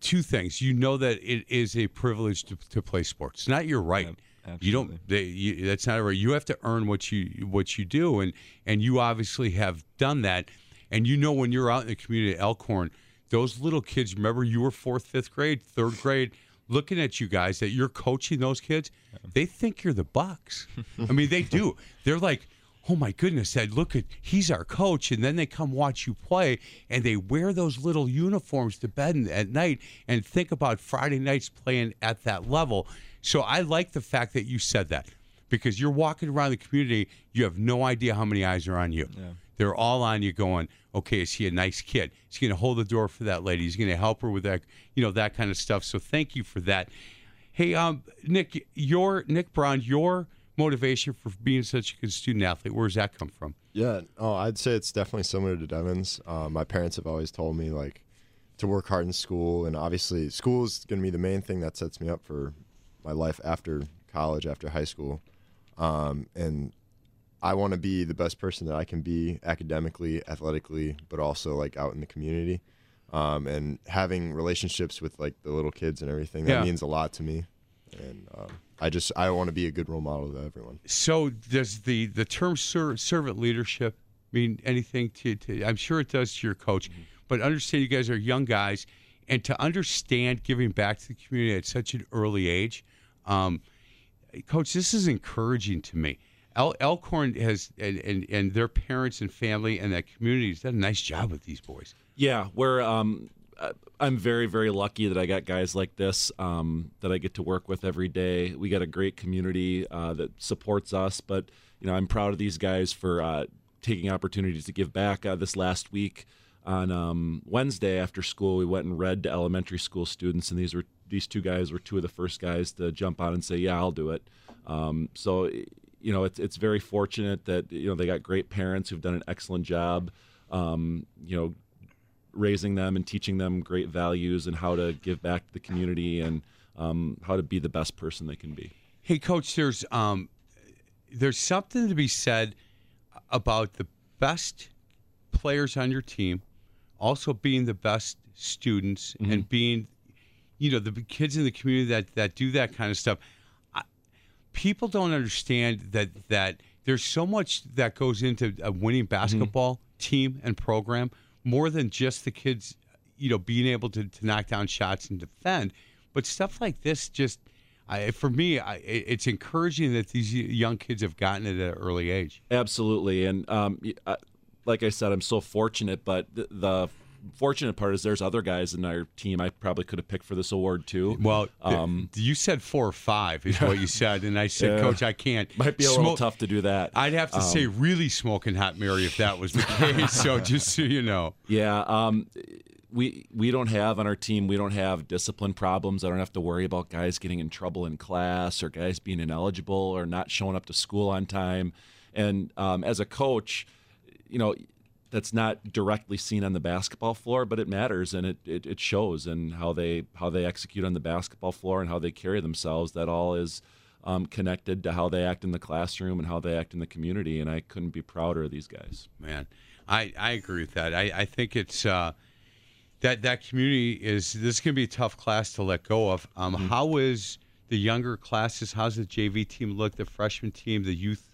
Speaker 2: two things. You know that it is a privilege to, to play sports. It's not your right. you don't. They, you, that's not right. You have to earn what you what you do, and and you obviously have done that. And you know when you're out in the community at Elkhorn, those little kids. Remember, you were fourth, fifth grade, third grade. Looking at you guys that you're coaching those kids, they think you're the Bucks. I mean, they do. They're like, oh my goodness, Dad, look at he's our coach, and then they come watch you play, and they wear those little uniforms to bed at night, and think about Friday nights playing at that level. So I like the fact that you said that because you're walking around the community, you have no idea how many eyes are on you. They're all on you, going, okay, is he a nice kid? He's going to hold the door for that lady. He's going to help her with that, you know, that kind of stuff. So thank you for that. Hey, um, Nick, your Nick Brown, your motivation for being such a good student athlete, where does that come from?
Speaker 4: Yeah, oh, I'd say it's definitely similar to Devin's. Uh, my parents have always told me like to work hard in school, and obviously school is going to be the main thing that sets me up for my life after college, after high school, um, and I want to be the best person that I can be academically, athletically, but also like out in the community, um, and having relationships with like the little kids and everything. That
Speaker 2: Yeah.
Speaker 4: means a lot to me, and um, I just I want to be a good role model to everyone.
Speaker 2: So does the the term ser- servant leadership mean anything to, to? I'm sure it does to your coach, but understand you guys are young guys, and to understand giving back to the community at such an early age, um, coach, this is encouraging to me. El- Elkhorn has and, and and their parents and family and that community has done a nice job with these boys.
Speaker 3: Yeah, we're. Um, I'm very, very lucky that I got guys like this um, that I get to work with every day. We got a great community uh, that supports us, but you know, I'm proud of these guys for uh, taking opportunities to give back. Uh, this last week on um, Wednesday after school, we went and read to elementary school students, and these were these two guys were two of the first guys to jump on and say, "Yeah, I'll do it." Um, so, you know, it's it's very fortunate that you know they got great parents who've done an excellent job. Um, you know, raising them and teaching them great values and how to give back to the community and um, how to be the best person they can be.
Speaker 2: Hey, coach, there's um, there's something to be said about the best players on your team, also being the best students and being, you know, the kids in the community that that do that kind of stuff. I, people don't understand that that there's so much that goes into a winning basketball team and program more than just the kids, you know, being able to, to knock down shots and defend, but stuff like this just. I, for me, I, it's encouraging that these young kids have gotten it at an early age.
Speaker 3: Absolutely, and um, like I said, I'm so fortunate. But th- the fortunate part is there's other guys in our team I probably could have picked for this award too.
Speaker 2: Well,
Speaker 3: um,
Speaker 2: you said four or five is what you said, and I said,
Speaker 3: Yeah.
Speaker 2: Coach, I can't.
Speaker 3: might be a little tough to do that.
Speaker 2: I'd have to
Speaker 3: Um,
Speaker 2: say really smoking hot Mary if that was the case. so just so you know,
Speaker 3: Yeah, um, we we don't have on our team. We don't have discipline problems. I don't have to worry about guys getting in trouble in class or guys being ineligible or not showing up to school on time. And um, as a coach, you know, that's not directly seen on the basketball floor, but it matters and it, it, it shows and how they how they execute on the basketball floor and how they carry themselves. That all is um, connected to how they act in the classroom and how they act in the community. And I couldn't be prouder of these guys.
Speaker 2: man, I, I agree with that. I, I think it's uh, that that community is this is going to be a tough class to let go of. Um,
Speaker 3: Mm-hmm.
Speaker 2: how is the younger classes? How's the JV team look? The freshman team, the youth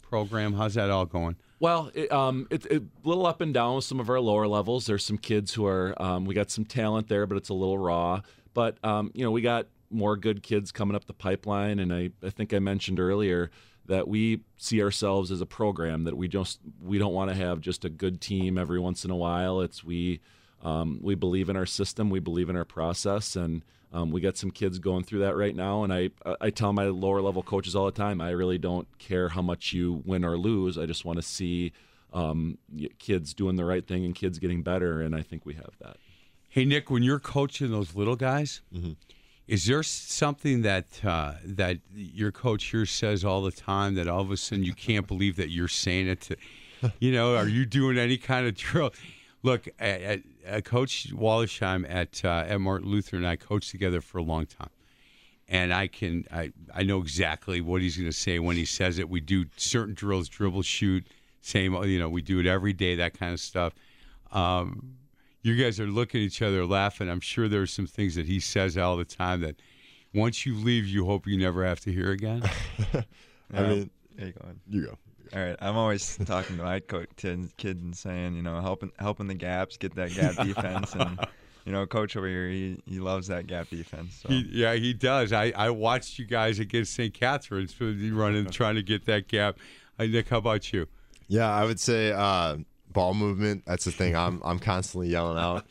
Speaker 2: program? How's that all going?
Speaker 3: Well, it, um, it's it, a little up and down with some of our lower levels. There's some kids who are, um, we got some talent there, but it's a little raw. But, um, you know, we got more good kids coming up the pipeline. And I, I think I mentioned earlier that we see ourselves as a program that we just, we don't want to have just a good team every once in a while. It's we, um, we believe in our system, we believe in our process, and um, we got some kids going through that right now. And I, I tell my lower level coaches all the time, I really don't care how much you win or lose. I just want to see um, kids doing the right thing and kids getting better. And I think we have that.
Speaker 2: Hey Nick, when you're coaching those little guys, is there something that uh, that your coach here says all the time that all of a sudden you can't believe that you're saying it? To, you know, are you doing any kind of drill? Look, at, at, at Coach Wallersheim at uh, at Martin Luther and I coached together for a long time, and I can I I know exactly what he's going to say when he says it. We do certain drills, dribble, shoot, same. You know, we do it every day, that kind of stuff. Um, you guys are looking at each other laughing. I'm sure there's some things that he says all the time that once you leave, you hope you never have to hear again.
Speaker 4: I mean,
Speaker 5: there you go.
Speaker 4: you go.
Speaker 5: All right, I'm always talking to my co- to kids and saying, you know, helping helping the gaps, get that gap defense, and you know, coach over here, he, he loves that gap defense. So.
Speaker 2: He, yeah, he does. I, I watched you guys against St. Catherine's so you running, trying to get that gap. Uh, Nick, how about you?
Speaker 4: Yeah, I would say uh, ball movement. That's the thing I'm I'm constantly yelling out.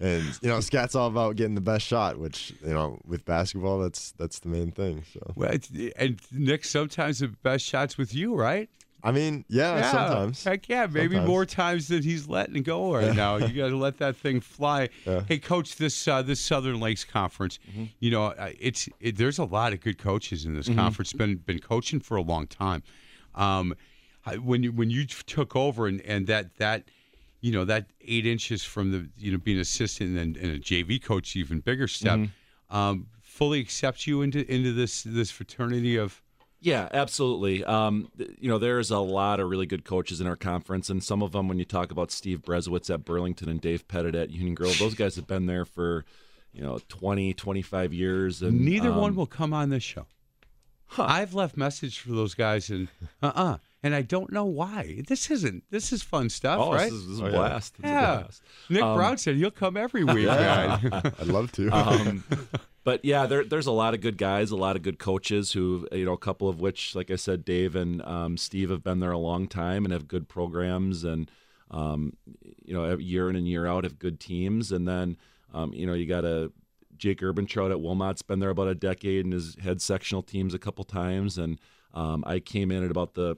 Speaker 4: And you know, scat's all about getting the best shot, which you know, with basketball, that's that's the main thing. So
Speaker 2: Well, and Nick, sometimes the best shots with you, right?
Speaker 4: I mean, yeah, sometimes.
Speaker 2: Heck yeah, maybe
Speaker 4: Sometimes.
Speaker 2: more times than he's letting go right now. You got to let that thing fly.
Speaker 4: Yeah.
Speaker 2: Hey, coach, this uh, this Southern Lakes conference, you know, uh, it's it, there's a lot of good coaches in this conference. Been been coaching for a long time. Um, when you when you took over and, and that that you know that eight inches from the you know being assistant and, and a JV coach, even bigger step, um, fully accepts you into into this this fraternity of.
Speaker 3: Yeah, absolutely. Um, you know, there's a lot of really good coaches in our conference, and some of them, when you talk about Steve Berezowitz at Burlington and Dave Pettit at Union Grove, those guys have been there for, you know, 20, 25 years. And
Speaker 2: Neither one
Speaker 3: um,
Speaker 2: will come on this show. I've left message for those guys and uh uh and I don't know why. This isn't. This is fun stuff,
Speaker 3: Oh,
Speaker 2: right?
Speaker 3: this is, this is
Speaker 4: Oh,
Speaker 3: a
Speaker 4: yeah.
Speaker 3: blast. A
Speaker 2: yeah.
Speaker 3: blast.
Speaker 2: Nick
Speaker 3: Um,
Speaker 2: Brown said you'll come every week. man.
Speaker 4: I'd love to.
Speaker 3: Um, but yeah, there, there's a lot of good guys, a lot of good coaches who, you know, a couple of which, like I said, Dave and um, Steve have been there a long time and have good programs and, um, you know, year in and year out have good teams. And then, um, you know, you got a Jake Urbantrout at Wilmot's been there about a decade and has had sectional teams a couple times. And um, I came in at about the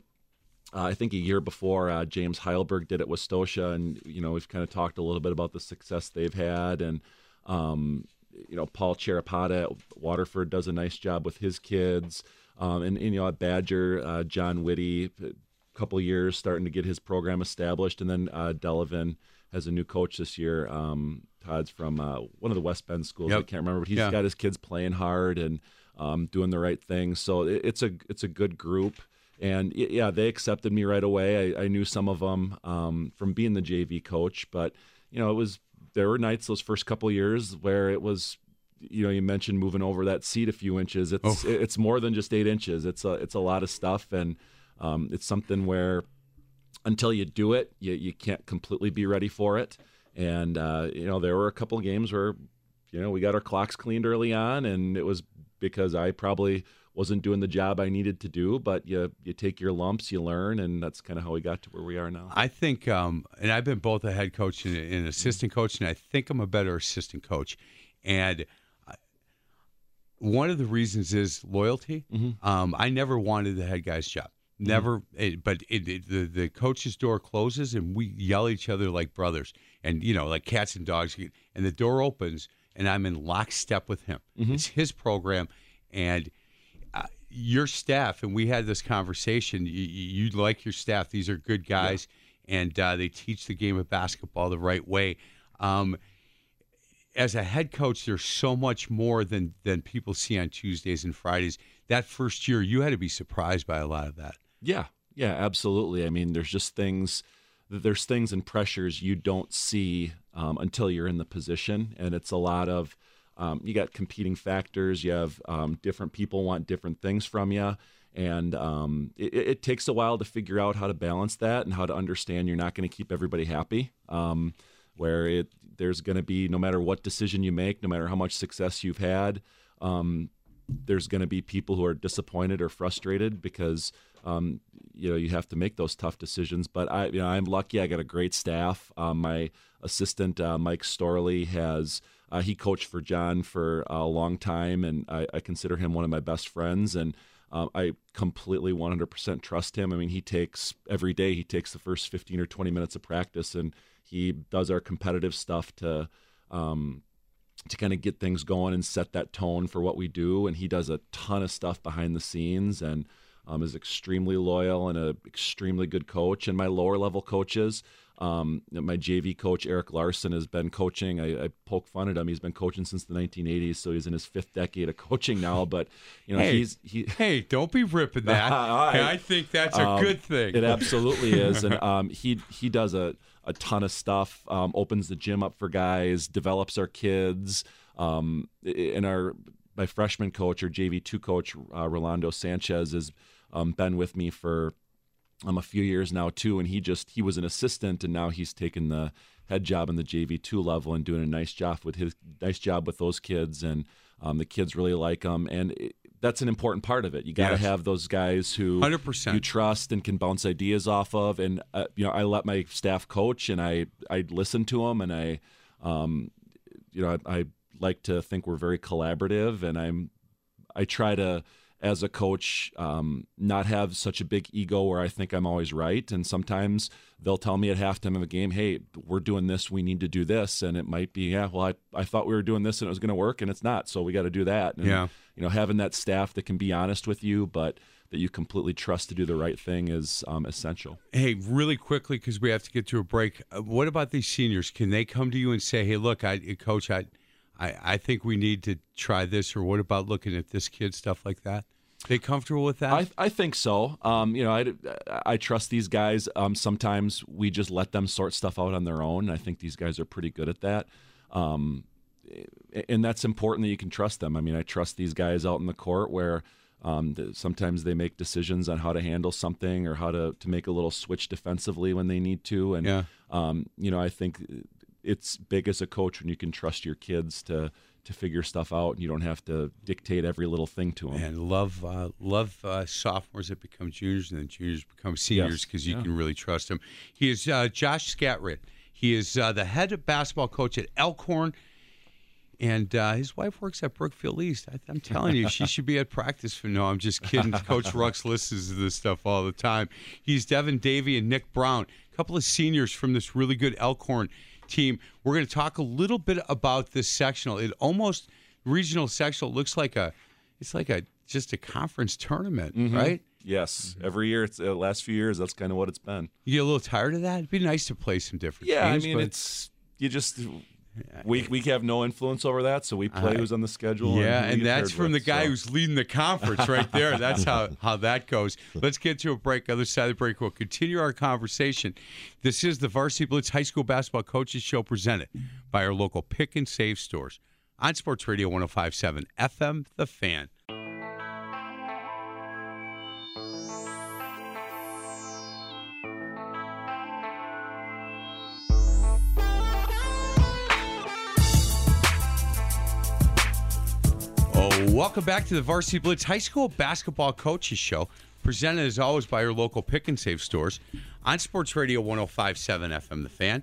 Speaker 3: uh, I think a year before uh, James Heilberg did at Westosha, and you know we've kind of talked a little bit about the success they've had, and um, you know Paul Cherapata Waterford does a nice job with his kids, um, and, and, you know at Badger, uh, John Whitty, a couple years starting to get his program established, and then uh, Delavan has a new coach this year. Um, Todd's from uh, one of the West Bend schools.
Speaker 2: Yep.
Speaker 3: I can't remember, but he's
Speaker 2: Yeah.
Speaker 3: got his kids playing hard and um, doing the right thing. So it, it's a it's a good group. And yeah, they accepted me right away. I, I knew some of them um, from being the JV coach, but you know, it was there were nights those first couple years where it was, you know, you mentioned moving over that seat a few inches. It's
Speaker 2: Oh.
Speaker 3: it's more than just eight inches. It's a it's a lot of stuff, and um, it's something where until you do it, you you can't completely be ready for it. And uh, you know, there were a couple of games where you know we got our clocks cleaned early on, and it was because I probably wasn't doing the job I needed to do. But you you take your lumps, you learn, and that's kind of how we got to where we are now.
Speaker 2: I think, um, and I've been both a head coach and an assistant coach, and I think I'm a better assistant coach. And one of the reasons is loyalty. Um, I never wanted the head guy's job. Never, it, but it, it, the the coach's door closes and we yell at each other like brothers, and you know, like cats and dogs. And the door opens, and I'm in lockstep with him. It's his program, and your staff. And we had this conversation. You, you like your staff; these are good guys, and uh, they teach the game of basketball the right way. Um, as a head coach, there's so much more than than people see on Tuesdays and Fridays. That first year, you had to be surprised by a lot of that.
Speaker 3: Yeah, yeah, absolutely. I mean, there's just things, there's things and pressures you don't see um, until you're in the position, and it's a lot of, um, you got competing factors. You have um, different people want different things from you, and um, it, it takes a while to figure out how to balance that and how to understand you're not going to keep everybody happy. Um, where it there's going to be no matter what decision you make, no matter how much success you've had, um, there's going to be people who are disappointed or frustrated because um, you know you have to make those tough decisions. But I, you know, I'm lucky. I got a great staff. Um, my assistant uh, Mike Storley has uh, he coached for John for a long time, and I, I consider him one of my best friends. And um, I completely 100% trust him. I mean, he takes every day. He takes the first 15 or 20 minutes of practice, and he does our competitive stuff to. Um, to kind of get things going and set that tone for what we do. And he does a ton of stuff behind the scenes and um, is extremely loyal and a extremely good coach. And my lower level coaches, um, my JV coach Eric Larson has been coaching. I, I poke fun at him. He's been coaching since the 1980s, so he's in his fifth decade of coaching now. But you know,
Speaker 2: hey,
Speaker 3: he's he.
Speaker 2: hey, don't be ripping that.
Speaker 3: Right.
Speaker 2: I think that's a
Speaker 3: Um,
Speaker 2: good thing.
Speaker 3: It absolutely is, and um, he he does a, a ton of stuff. Um, opens the gym up for guys, develops our kids. Um, and our my freshman coach or JV two coach uh, Rolando Sanchez has um, been with me for um, a few years now too, and he just he was an assistant, and now he's taken the head job in the JV two level and doing a nice job with his nice job with those kids, and um, the kids really like him, and it, that's an important part of it. You got to
Speaker 2: Yes.
Speaker 3: have those guys who
Speaker 2: 100%.
Speaker 3: you trust and can bounce ideas off of, and uh, you know I let my staff coach, and I I listen to them, and I um, you know I, I like to think we're very collaborative, and I'm I try to, as a coach, um, not have such a big ego where I think I'm always right. And sometimes they'll tell me at halftime of a game, "Hey, we're doing this. We need to do this," and it might be, "Yeah, well, I, I thought we were doing this and it was going to work, and it's not. So we got to do that." And,
Speaker 2: Yeah.
Speaker 3: You know, having that staff that can be honest with you, but that you completely trust to do the right thing is um, essential.
Speaker 2: Hey, really quickly because we have to get to a break. Uh, what about these seniors? Can they come to you and say, "Hey, look, I, coach, I, I, I think we need to try this," or what about looking at this kid stuff like that? They comfortable with that?
Speaker 3: I, I think so. Um, you know, I, I trust these guys. Um, sometimes we just let them sort stuff out on their own. I think these guys are pretty good at that. Um, and that's important that you can trust them. I mean, I trust these guys out in the court where um, th- sometimes they make decisions on how to handle something or how to, to make a little switch defensively when they need to. And,
Speaker 2: Yeah.
Speaker 3: um, you know, I think it's big as a coach when you can trust your kids to to figure stuff out, and you don't have to dictate every little thing to them.
Speaker 2: And love love uh, love uh, sophomores that become juniors and then juniors become seniors
Speaker 3: Yes.
Speaker 2: because you
Speaker 3: Yeah.
Speaker 2: can really trust them. He is uh, Josh Scatrid. He is uh, the head basketball coach at Elkhorn, and uh, his wife works at Brookfield East. I, I'm telling you, she should be at practice for no. I'm just kidding. Coach Rux listens to this stuff all the time. He's Devin Davey and Nick Brown, a couple of seniors from this really good Elkhorn team. We're going to talk a little bit about this sectional. It almost regional sectional looks like a it's like a just a conference tournament,
Speaker 3: Mhm.
Speaker 2: right?
Speaker 3: Yes, every year. It's uh, last few years. That's kind of what it's been.
Speaker 2: You get a little tired of that. It'd be nice to play some different
Speaker 3: Yeah,
Speaker 2: games.
Speaker 3: I mean, it's you just we we have no influence over that, so we play
Speaker 2: Uh,
Speaker 3: who's on the schedule.
Speaker 2: Yeah,
Speaker 3: we
Speaker 2: and that's from the guy
Speaker 3: so.
Speaker 2: who's leading the conference right there. That's how, how that goes. Let's get to a break. Other side of the break, we'll continue our conversation. This is the Varsity Blitz High School Basketball Coaches Show presented by our local pick and save stores on Sports Radio 1057 FM, The Fan. Welcome back to the Varsity Blitz High School Basketball Coaches Show, presented as always by your local pick and save stores on Sports Radio 1057 FM The Fan.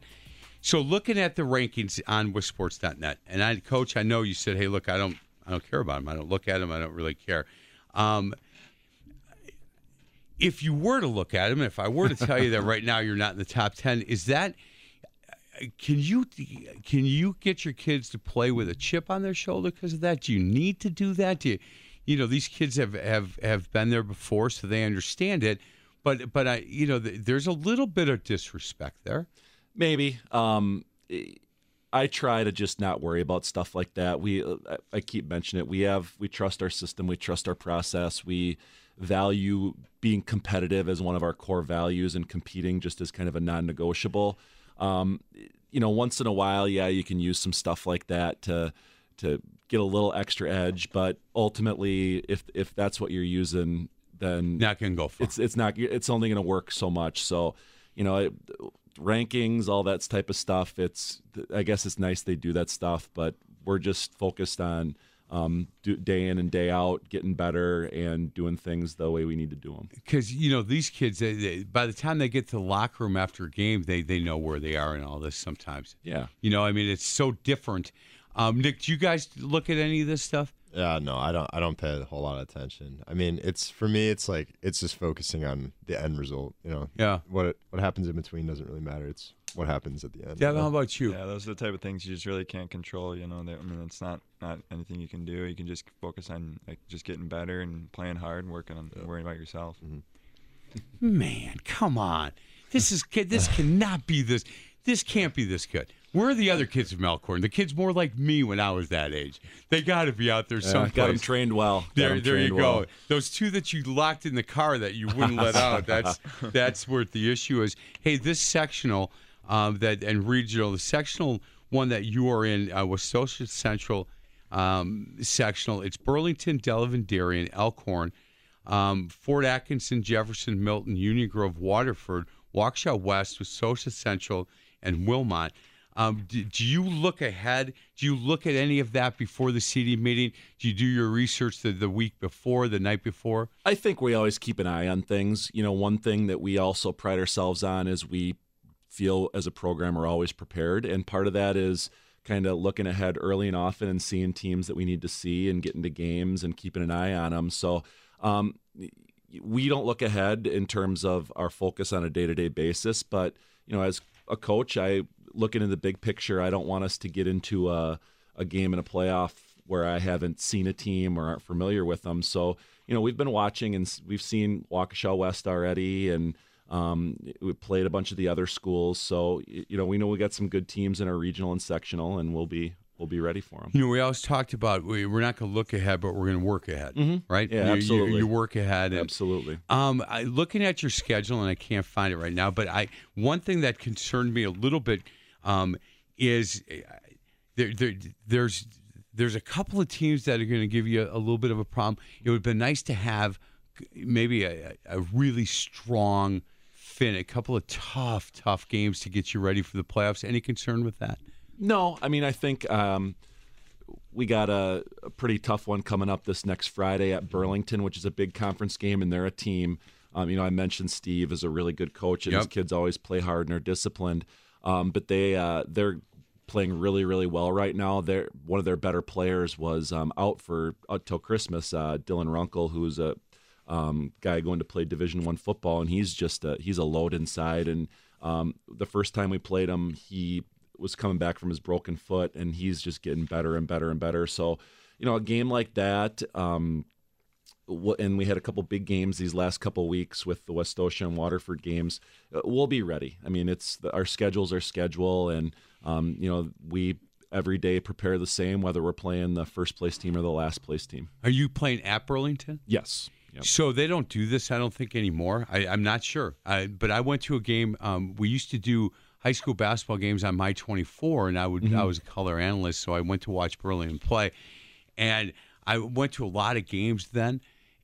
Speaker 2: So looking at the rankings on WisSports.net, and I coach, I know you said, hey, look, I don't I don't care about them. I don't look at them. I don't really care. Um, if you were to look at them, if I were to tell you that right now you're not in the top 10, is that can you can you get your kids to play with a chip on their shoulder because of that? Do you need to do that? Do you, you know these kids have, have have been there before, so they understand it. But but I you know th- there's a little bit of disrespect there.
Speaker 3: Maybe. Um, I try to just not worry about stuff like that. We, uh, I keep mentioning it. We have, we trust our system. We trust our process. We value being competitive as one of our core values, and competing just as kind of a non-negotiable. Um, you know, once in a while, yeah, you can use some stuff like that to to get a little extra edge. But ultimately, if if that's what you're using, then
Speaker 2: not gonna go far.
Speaker 3: It's it's not. It's only going to work so much. So, you know, it, rankings, all that type of stuff. It's I guess it's nice they do that stuff, but we're just focused on um, do, day in and day out, getting better and doing things the way we need to do them.
Speaker 2: because you know these kids they, they, by the time they get to the locker room after a game they they know where they are and all this sometimes
Speaker 3: Yeah.
Speaker 2: you know i mean it's so different um, nick do you guys look at any of this stuff
Speaker 4: Yeah, no, I don't. I don't pay a whole lot of attention. I mean, it's for me. It's like it's just focusing on the end result. You know.
Speaker 2: Yeah.
Speaker 4: What it, what happens in between doesn't really matter. It's what happens at the end.
Speaker 2: Yeah,
Speaker 4: you know?
Speaker 2: how about you
Speaker 5: Yeah, those are the type of things you just really can't control. You know, that, I mean, it's not not anything you can do. You can just focus on like just getting better and playing hard and working on worrying about yourself. Mm-hmm.
Speaker 2: man come on this is kid this cannot be this this can't be this good where are the other kids from Elkhorn? The kids more like me when I was that age. They got to be out there
Speaker 3: Yeah,
Speaker 2: someplace.
Speaker 3: got 'em trained well. Got
Speaker 2: There,
Speaker 3: 'em
Speaker 2: there you go.
Speaker 3: well.
Speaker 2: Those two that you locked in the car that you wouldn't let out. That's that's where the issue is. Hey, this sectional that and regional, the sectional one that you are in uh, Westosha Central um, sectional. It's Burlington, Delavan, Darien, Elkhorn, um, Fort Atkinson, Jefferson, Milton, Union Grove, Waterford, Waukesha West with Westosha Central and Wilmot. Um, do, do you look ahead? Do you look at any of that before the seeding meeting? Do you do your research the, the week before, the night before?
Speaker 3: I think we always keep an eye on things. You know, one thing that we also pride ourselves on is we feel as a program we're always prepared. And part of that is kind of looking ahead early and often and seeing teams that we need to see and getting to games and keeping an eye on them. So, um, we don't look ahead in terms of our focus on a day-to-day basis but you know as a coach i looking in the big picture i don't want us to get into a, a game in a playoff where i haven't seen a team or aren't familiar with them so you know we've been watching and we've seen waukesha west already and um, we played a bunch of the other schools so you know we know we got some good teams in our regional and sectional and we'll be we'll be ready for them
Speaker 2: You know, we always talked about we, we're not going to look ahead, but we're going to work ahead,
Speaker 3: Mhm.
Speaker 2: right?
Speaker 3: Yeah,
Speaker 2: You- you,
Speaker 3: absolutely.
Speaker 2: You, work ahead. And,
Speaker 3: absolutely
Speaker 2: Um, I, looking at your schedule, and I can't find it right now, but I one thing that concerned me a little bit um, is uh, there, there there's there's a couple of teams that are going to give you a, a little bit of a problem. It would have been nice to have maybe a, a really strong fin, a couple of tough, tough games to get you ready for the playoffs. Any concern with that?
Speaker 3: No, I mean I think um, we got a, a pretty tough one coming up this next Friday at Burlington, which is a big conference game, and they're a team. Um, you know, I mentioned Steve is a really good coach, and his kids always play hard and are disciplined. Um, but they uh, they're playing really really well right now. They're one of their better players was um, out for out till Christmas. Uh, Dylan Runkle, who's a um, guy going to play Division One football, and he's just a, he's a load inside. And um, the first time we played him, he was coming back from his broken foot, and he's just getting better and better and better. So, you know, a game like that. Um, and we had a couple big games these last couple weeks with the Westosha and Waterford games. Uh, We'll be ready. I mean, it's the, our schedules are schedule, and um, you know we every day prepare the same whether we're playing the first place team or the last place team.
Speaker 2: Are you playing at Burlington?
Speaker 3: Yes. Yep.
Speaker 2: So they don't do this, I don't think anymore. I, I'm not sure, I, but I went to a game. Um, we used to do high school basketball games on my 24, and I would I was a color analyst, so I went to watch Berlin play, and I went to a lot of games then.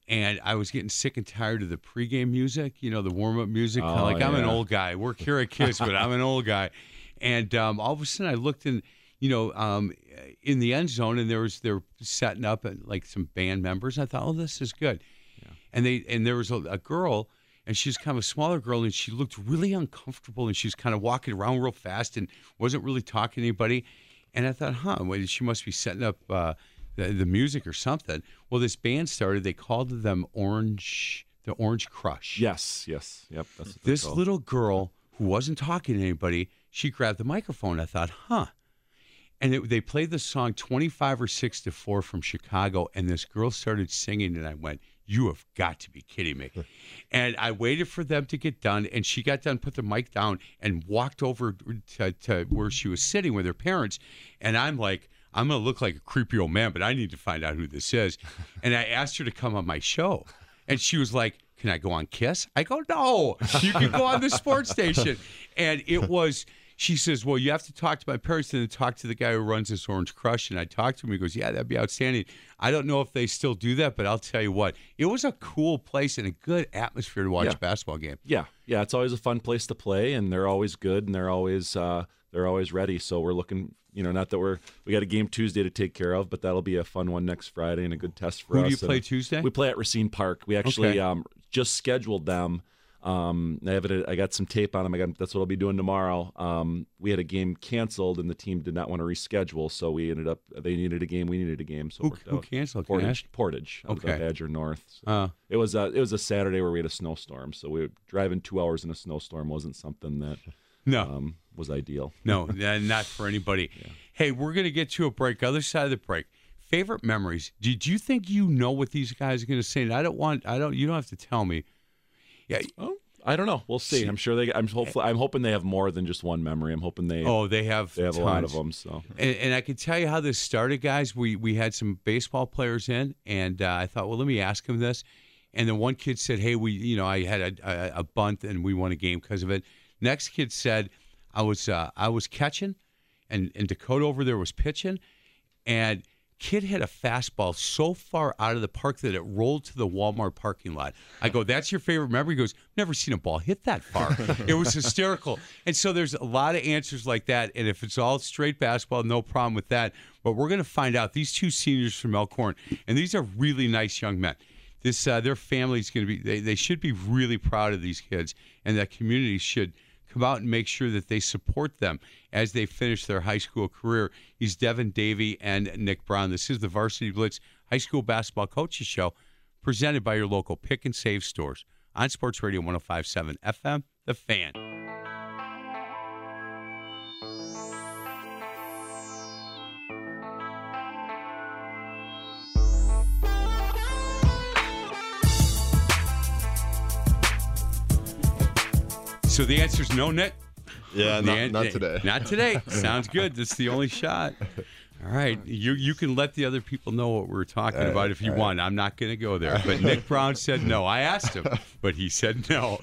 Speaker 2: And I was getting sick and tired of the pregame music, you know, the warm up music.
Speaker 3: Oh,
Speaker 2: like I'm an old guy. Work here at Kiss, but I'm an old guy. And um, all of a sudden, I looked in, you know, um, in the end zone, and there was they're setting up and like some band members. I thought, oh, this is good. And they and there was a, a girl, and she's kind of a smaller girl, and she looked really uncomfortable, and she was kind of walking around real fast and wasn't really talking to anybody. And I thought, huh, well, she must be setting up uh, the, the music or something. Well, this band started. They called them Orange, the Orange Crush.
Speaker 3: Yes. Yes. Yep. That's what
Speaker 2: This
Speaker 3: called.
Speaker 2: little girl who wasn't talking to anybody, she grabbed the microphone. I thought, huh. And it, they played the song 25 or 6 to 4 from Chicago, and this girl started singing, and I went, You have got to be kidding me. and I waited for them to get done, and she got done, put the mic down, and walked over to, to where she was sitting with her parents. And I'm like, I'm going to look like a creepy old man, but I need to find out who this is. and I asked her to come on my show. And she was like, Can I go on Kiss? I go, No, you can go on the sports station. And it was, she says, Well, you have to talk to my parents and then talk to the guy who runs this Orange Crush. And I talked to him. He goes, Yeah, that'd be outstanding. I don't know if they still do that, but I'll tell you what, it was a cool place and a good atmosphere to watch
Speaker 3: Yeah.
Speaker 2: a basketball game.
Speaker 3: Yeah, yeah, it's always a fun place to play, and they're always good, and they're always uh, they're always ready. So we're looking, you know, not that we're we got a game Tuesday to take care of, but that'll be a fun one next Friday and a good test for
Speaker 2: Who
Speaker 3: us.
Speaker 2: do you
Speaker 3: And
Speaker 2: play Tuesday?
Speaker 3: We play at Racine Park. We actually
Speaker 2: Okay.
Speaker 3: um, just scheduled them. Um, I have it. I got some tape on them. I got that's what I'll be doing tomorrow. Um, we had a game canceled, and the team did not want to reschedule, so we ended up. They needed a game. We needed a game. So
Speaker 2: Who- who canceled?
Speaker 3: Portage. Portage.
Speaker 2: Okay.
Speaker 3: Badger North. So
Speaker 2: Uh.
Speaker 3: it was a it was a Saturday where we had a snowstorm, so we were driving two hours in a snowstorm wasn't something that
Speaker 2: No.
Speaker 3: um, was ideal.
Speaker 2: No, not for anybody. Hey, we're going to get to a break. Other side of the break. Favorite memories. Did you think you know what these guys are going to say? And I don't want. I don't. You don't have to tell me. Yeah.
Speaker 3: Oh, I don't know. We'll see. I'm sure they. I'm hopefully. I'm hoping they have more than just one memory. I'm hoping they.
Speaker 2: Oh, they have.
Speaker 3: They have a lot of them. So
Speaker 2: And, and I can tell you how this started, guys. We we had some baseball players in, and uh, I thought, well, let me ask him this. And then one kid said, "Hey, we, you know, I had a, a, a bunt and we won a game because of it." Next kid said, "I was uh, I was catching, and and Dakota over there was pitching, and." Kid hit a fastball so far out of the park that it rolled to the Walmart parking lot. I go, "That's your favorite memory?" He goes, "Never seen a ball hit that far." it was hysterical. And so there's a lot of answers like that. And if it's all straight basketball, no problem with that. But we're going to find out. These two seniors from Elkhorn, and these are really nice young men. This uh, their family's going to be. They, they should be really proud of these kids, and that community should come out and make sure that they support them as they finish their high school career. He's Devin Davey and Nick Brown. This is the Varsity Blitz High School Basketball Coaches Show, presented by your local pick and save stores on Sports Radio 105.7 FM, The Fan. So the answer is no, Nick.
Speaker 4: Yeah, not,
Speaker 2: an-
Speaker 4: not today.
Speaker 2: Not today. Sounds good. That's the only shot. All right, you you can let the other people know what we're talking
Speaker 4: right,
Speaker 2: about if you
Speaker 4: right.
Speaker 2: want. I'm not going to go there. But Nick Brown said no. I asked him, but he said no.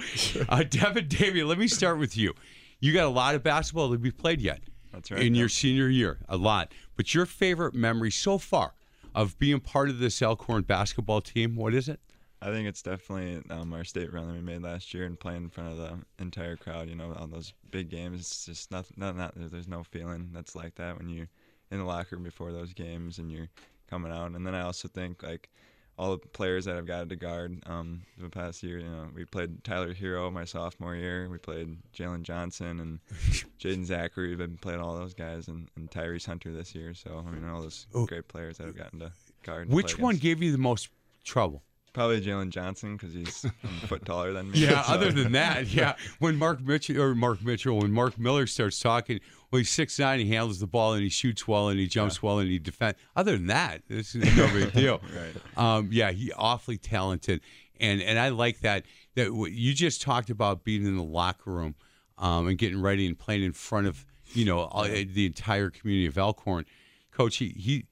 Speaker 2: Uh, Devin Davey, let me start with you. You got a lot of basketball to be played yet.
Speaker 5: That's right,
Speaker 2: In
Speaker 5: yeah.
Speaker 2: your senior year, a lot. But your favorite memory so far of being part of this Elkhorn basketball team, what is it?
Speaker 5: I think it's definitely um, our state run that we made last year and playing in front of the entire crowd. You know, on those big games, it's just not, not, not there's no feeling that's like that when you're in the locker room before those games, and you're coming out. And then I also think like all the players that I've got to guard um, the past year. You know, we played Tyler Herro my sophomore year. We played Jalen Johnson and Jaden Zachary. We've been playing all those guys, and, and Tyrese Hunter this year. So I mean, all those
Speaker 2: Oh.
Speaker 5: great players that I've gotten to guard.
Speaker 2: Which one
Speaker 5: against.
Speaker 2: gave you the most trouble?
Speaker 5: Probably Jalen Johnson because he's a foot taller than me.
Speaker 2: Yeah.
Speaker 5: so-
Speaker 2: Other than that, yeah. When Mark Mitchell or Mark Mitchell, when Mark Miller starts talking, well, he's six nine. He handles the ball and he shoots well and he jumps well and he defends. Other than that, this is no big deal.
Speaker 5: Right.
Speaker 2: Um, yeah, he awfully talented, and and I like that. That you just talked about being in the locker room, um, and getting ready and playing in front of you know all, the entire community of Elkhorn. Coach, he he,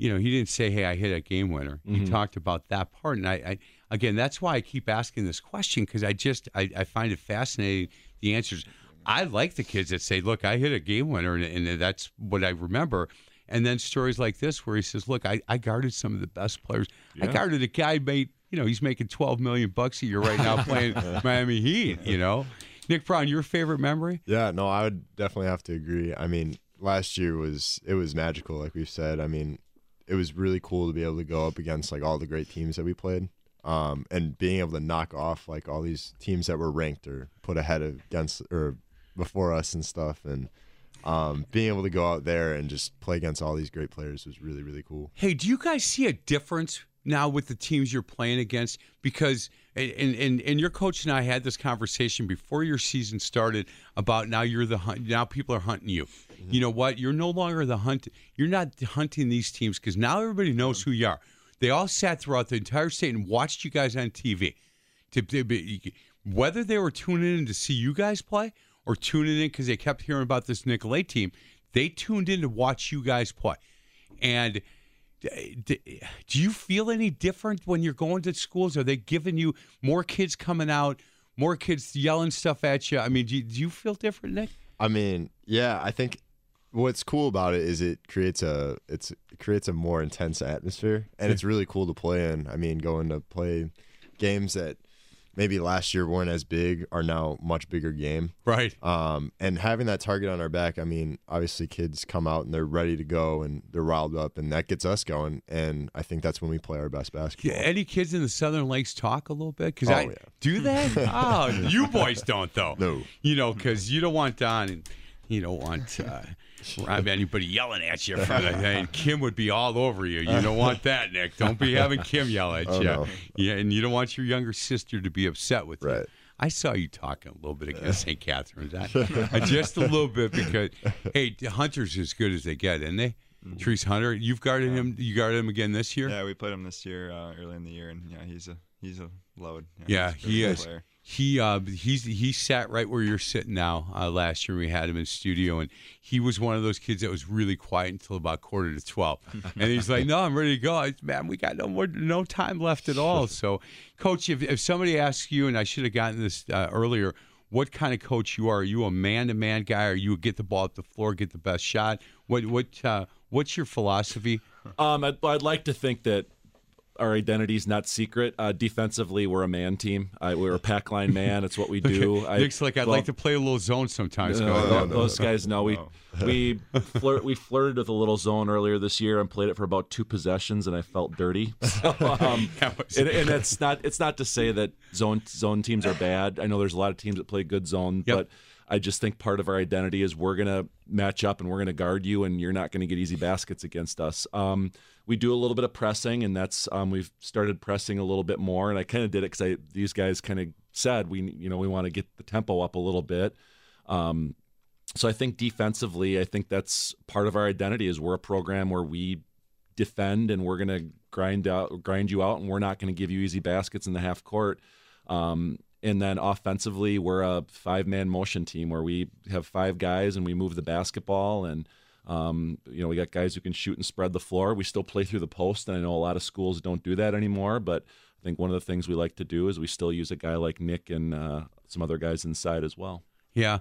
Speaker 2: you know, he didn't say, "Hey, I hit a game winner." He
Speaker 3: Mhm.
Speaker 2: talked about that part, and I, I again, that's why I keep asking this question because I just I, I find it fascinating the answers. I like the kids that say, "Look, I hit a game winner," and, and that's what I remember. And then stories like this where he says, "Look, I, I guarded some of the best players. I guarded a guy made you know he's making twelve million bucks a year right now playing Miami Heat. You know, Nick Brown, your favorite memory?
Speaker 4: Yeah, no, I would definitely have to agree. I mean, last year was it was magical, like we've said. I mean, it was really cool to be able to go up against like all the great teams that we played, um, and being able to knock off like all these teams that were ranked or put ahead of against or before us and stuff, and um, being able to go out there and just play against all these great players was really really cool.
Speaker 2: Hey, do you guys see a difference now with the teams you're playing against? Because and and and your coach and I had this conversation before your season started about now you're the hunt. Now people are hunting you. You know what? You're no longer the hunt. You're not hunting these teams because now everybody knows who you are. They all sat throughout the entire state and watched you guys on TV. To, to whether they were tuning in to see you guys play or tuning in because they kept hearing about this Nicolet team, they tuned in to watch you guys play. And do you feel any different when you're going to schools? Are they giving you more kids coming out, more kids yelling stuff at you? I mean, do you, do you feel different, Nick?
Speaker 4: I mean, yeah, I think what's cool about it is it creates a it's it creates a more intense atmosphere and it's really cool to play in. I mean, going to play games that maybe last year weren't as big are now much bigger game.
Speaker 2: Right.
Speaker 4: Um and having that target on our back, I mean, obviously kids come out and they're ready to go and they're riled up and that gets us going and I think that's when we play our best basketball.
Speaker 2: Yeah, any kids in the Southern Lakes talk a little bit? Because
Speaker 4: Oh,
Speaker 2: I
Speaker 4: yeah.
Speaker 2: do that. oh, you boys don't though.
Speaker 4: No.
Speaker 2: You know, because you don't want Don and you don't want uh, have anybody yelling at you. For the, and Kim would be all over you. You don't want that, Nick. Don't be having Kim yell at
Speaker 4: Oh,
Speaker 2: you.
Speaker 4: no.
Speaker 2: Yeah, and you don't want your younger sister to be upset with you. I saw you talking a little bit against St. Catherine's, I- uh, just a little bit because hey, Hunter's as good as they get, isn't they? Treese Hunter, you've guarded him. You guarded him again this year.
Speaker 5: Yeah, we played him this year uh, early in the year, and yeah, he's a he's a load.
Speaker 2: Yeah,
Speaker 5: a
Speaker 2: he is.
Speaker 5: player.
Speaker 2: He uh, he's he sat right where you're sitting now. Uh, last year we had him in studio, and he was one of those kids that was really quiet until about quarter to twelve, and he's like, "No, I'm ready to go." I, Man, we got no more, no time left at all. So, coach, if if somebody asks you, and I should have gotten this uh, earlier, what kind of coach you are? Are you a man to man guy? Are you get the ball at the floor, get the best shot? What what uh, what's your philosophy?
Speaker 3: Um, I'd, I'd like to think that our identity is not secret. Uh, defensively, we're a man team. Uh, we're a pack line man. It's what we do. I,
Speaker 2: Nick's like, I'd
Speaker 3: well,
Speaker 2: like to play a little zone sometimes.
Speaker 3: No,
Speaker 2: ahead.
Speaker 3: tho- those guys know we we flirt, we flirted with a little zone earlier this year and played it for about two possessions, and I felt dirty. So, um,
Speaker 2: was-
Speaker 3: and, and it's not it's not to say that zone zone teams are bad. I know there's a lot of teams that play good zone,
Speaker 2: Yep.
Speaker 3: but I just think part of our identity is we're gonna match up and we're gonna guard you, and you're not gonna get easy baskets against us. Um, we do a little bit of pressing, and that's um, we've started pressing a little bit more, and I kind of did it because these guys kind of said we you know we want to get the tempo up a little bit. Um, so I think defensively, I think that's part of our identity is we're a program where we defend and we're going to grind out grind you out and we're not going to give you easy baskets in the half court. Um, and then offensively, we're a five man motion team where we have five guys and we move the basketball and um, you know we got guys who can shoot and spread the floor. We still play through the post, and I know a lot of schools don't do that anymore. But I think one of the things we like to do is we still use a guy like Nick and uh, some other guys inside as well.
Speaker 2: Yeah,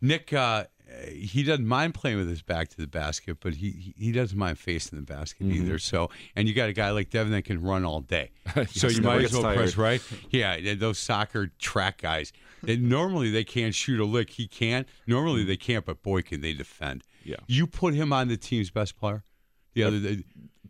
Speaker 2: Nick, uh, he doesn't mind playing with his back to the basket, but he he- doesn't mind facing the basket
Speaker 3: Mhm.
Speaker 2: either. So, and you got a guy like Devin that can run all day, so you might as well press right. Yeah, those soccer track guys. Normally they can't shoot a lick. He can't. Normally they can't, but boy, can they defend.
Speaker 3: Yeah.
Speaker 2: You put him on the team's best player. The other day.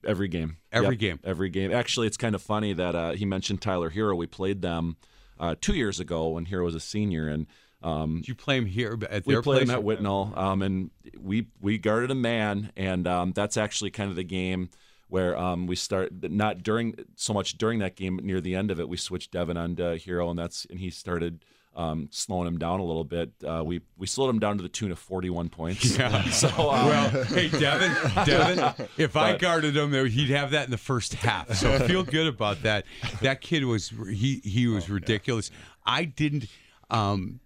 Speaker 3: Every game.
Speaker 2: Every
Speaker 3: Yep,
Speaker 2: game.
Speaker 3: Every game. Actually, it's kind of funny that uh, he mentioned Tyler Herro. We played them uh, two years ago when Herro was a senior, and um,
Speaker 2: Did you play him here at
Speaker 3: we
Speaker 2: their
Speaker 3: played
Speaker 2: place?
Speaker 3: him at Whitnall, um, and we we guarded a man, and um, that's actually kind of the game where um, we start not during so much during that game near the end of it we switched Devin on to Herro, and that's and he started. Um, slowing him down a little bit. Uh, we we slowed him down to the tune of 41 points.
Speaker 2: Yeah.
Speaker 3: so um,
Speaker 2: well, hey, Devin, Devin, if I guarded him, he'd have that in the first half. So feel good about that. That kid was he he was ridiculous. I didn't um,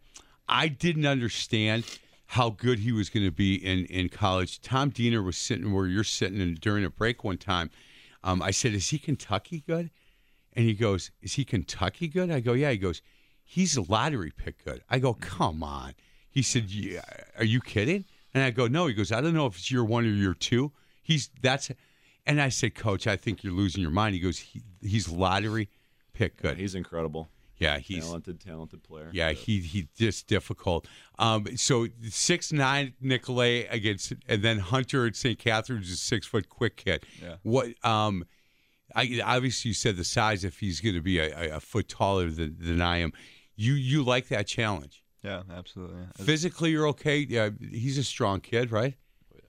Speaker 2: I didn't understand how good he was going to be in in college. Tom Diener was sitting where you're sitting, and during a break one time, um, I said, "Is he Kentucky good?" And he goes, "Is he Kentucky good?" I go, "Yeah." He goes, "He's a lottery pick good." I go, "Come on." He said, yeah, "Are you kidding?" And I go, "No." He goes, "I don't know if it's year one or year two. He's that's." And I said, "Coach, I think you're losing your mind." He goes, he, "He's lottery pick good."
Speaker 3: he's incredible.
Speaker 2: Yeah, he's
Speaker 3: talented, talented player.
Speaker 2: yeah, he he just difficult. Um, so six nine Nicolay against, and then Hunter at St. Catherine's is six foot quick kid.
Speaker 5: Yeah.
Speaker 2: What? Um, I obviously you said the size if he's going to be a, a, a foot taller than, than I am. You you like that challenge?
Speaker 5: Yeah, absolutely. It's-
Speaker 2: Physically, you're okay. Yeah, he's a strong kid, right? Yeah.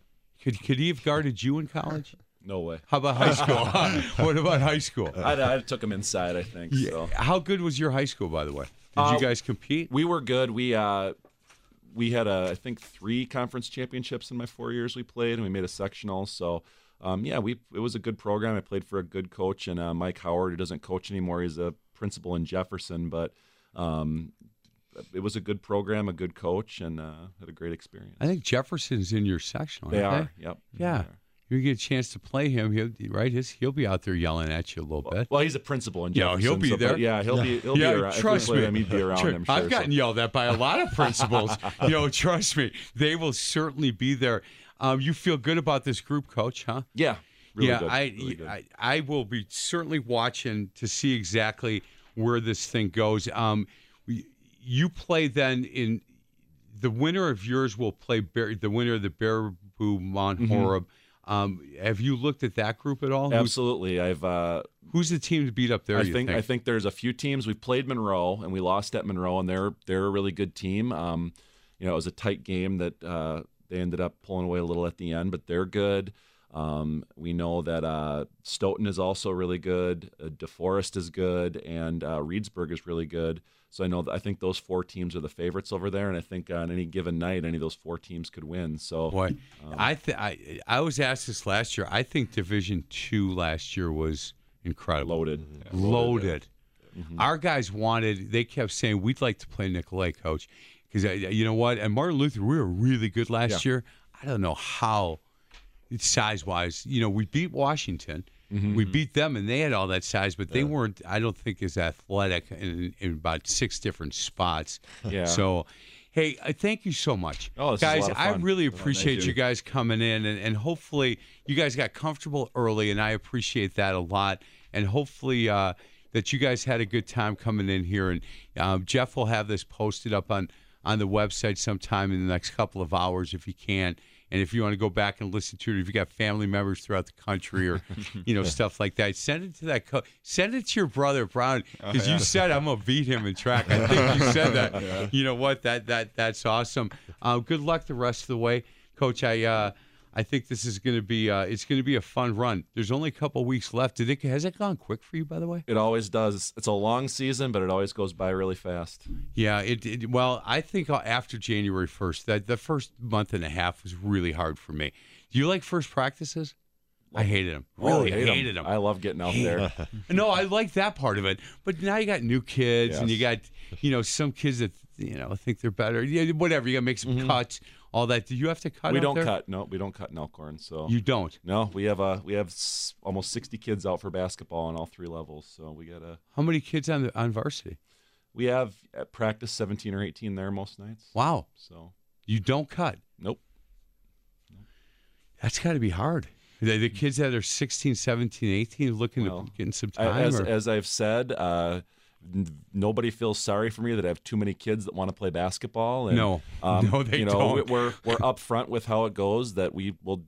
Speaker 2: Could could he have guarded you in college?
Speaker 3: No way.
Speaker 2: How about high school? what about high school?
Speaker 3: I, I took him inside. I think. So.
Speaker 2: How good was your high school, by the way? Did
Speaker 3: Uh,
Speaker 2: you guys compete?
Speaker 3: We were good. We uh, we had uh, I think three conference championships in my four years we played, and we made a sectional. So um, yeah, we it was a good program. I played for a good coach, and uh, Mike Howard, who doesn't coach anymore, he's a principal in Jefferson, but. Um, it was a good program, a good coach, and uh, had a great experience.
Speaker 2: I think Jefferson's in your section.
Speaker 3: They are. Yep.
Speaker 2: Yeah. You get a chance to play him, he'll right. His, he'll be out there yelling at you a little bit.
Speaker 3: Well, he's a principal in Jefferson.
Speaker 2: Yeah, he'll be
Speaker 3: so-
Speaker 2: there.
Speaker 3: Yeah, he'll be. He'll
Speaker 2: yeah,
Speaker 3: be around.
Speaker 2: Trust me.
Speaker 3: him, he'd be around.
Speaker 2: Sure.
Speaker 3: Sure.
Speaker 2: I've
Speaker 3: so-
Speaker 2: gotten yelled at by a lot of principals. you know, trust me, they will certainly be there. Um, you feel good about this group, Coach? Huh?
Speaker 3: Yeah. Really
Speaker 2: yeah,
Speaker 3: good,
Speaker 2: I,
Speaker 3: really.
Speaker 2: I I will be certainly watching to see exactly where this thing goes. Um, you play then in the winner of yours will play Bear, the winner of the Baraboo Mount
Speaker 3: Mhm.
Speaker 2: Um, have you looked at that group at all? Who's-
Speaker 3: Absolutely. I've. Uh,
Speaker 2: Who's the team to beat up there?
Speaker 3: I
Speaker 2: you
Speaker 3: think, I think there's a few teams. We played Monroe and we lost at Monroe, and they're they're a really good team. Um, you know, it was a tight game that uh, they ended up pulling away a little at the end, but they're good. Um, we know that uh, Stoughton is also really good. Uh, DeForest is good, and uh, Reedsburg is really good. So I know that I think those four teams are the favorites over there, and I think on any given night, any of those four teams could win. So
Speaker 2: Boy,
Speaker 3: um,
Speaker 2: I, th- I I was asked this last year. I think Division Two last year was incredible,
Speaker 3: loaded,
Speaker 2: loaded.
Speaker 3: Mm-hmm.
Speaker 2: Our guys wanted. They kept saying we'd like to play Nicolet, coach, because you know what? And Martin Luther, we were really good last
Speaker 3: Yeah.
Speaker 2: year. I don't know how, size wise. You know, we beat Washington.
Speaker 3: Mm-hmm.
Speaker 2: We beat them, and they had all that size, but they weren't. I don't think as athletic in, in about six different spots.
Speaker 3: Yeah.
Speaker 2: So, hey, I thank you so much,
Speaker 3: Oh, this is a
Speaker 2: guys. I really
Speaker 3: Oh,
Speaker 2: appreciate
Speaker 3: you.
Speaker 2: you guys coming in, and, and hopefully you guys got comfortable early, and I appreciate that a lot. And hopefully uh, that you guys had a good time coming in here. And um, Jeff will have this posted up on on the website sometime in the next couple of hours if he can. And if you want to go back and listen to it, if you got family members throughout the country or you know stuff like that, send it to that. Co- send it to your brother Brown because
Speaker 5: yeah.
Speaker 2: you said I'm gonna beat him in track. I think you said that.
Speaker 5: Yeah.
Speaker 2: You know what? That that that's awesome. Uh, good luck the rest of the way, Coach. I uh, I think this is going to be uh, it's going to be a fun run. There's only a couple weeks left. Did it has it gone quick for you by the way?
Speaker 3: It always does. It's a long season, but it always goes by really fast.
Speaker 2: Yeah, it, it well, I think uh, after January 1st, that the first month and a half was really hard for me. Do you like first practices? I hated them. Really,
Speaker 3: Oh, hate
Speaker 2: hated them.
Speaker 3: I love getting out there.
Speaker 2: no, I like that part of it. But now you got new kids, and you got you know some kids that you know think they're better. Yeah, whatever. You got to make some cuts, all that. Do you have to cut?
Speaker 3: Mm-hmm. we don't
Speaker 2: there?
Speaker 3: cut. No, we don't cut in Elkhorn. So
Speaker 2: You don't.
Speaker 3: No, we have a we have s- almost sixty kids out for basketball on all three levels. So we got a
Speaker 2: How many kids on the on varsity?
Speaker 3: we have at practice seventeen or eighteen there most nights.
Speaker 2: Wow.
Speaker 3: So
Speaker 2: You don't cut.
Speaker 3: nope.
Speaker 2: That's got to be hard. The, the kids that are 16, 17, 18 looking
Speaker 3: Well,
Speaker 2: to getting some time.
Speaker 3: as
Speaker 2: or-
Speaker 3: as I've said, uh, nobody feels sorry for me that I have too many kids that want to play basketball. And,
Speaker 2: No.
Speaker 3: um,
Speaker 2: No, they
Speaker 3: you know,
Speaker 2: don't.
Speaker 3: We're we're upfront with how it goes. That we will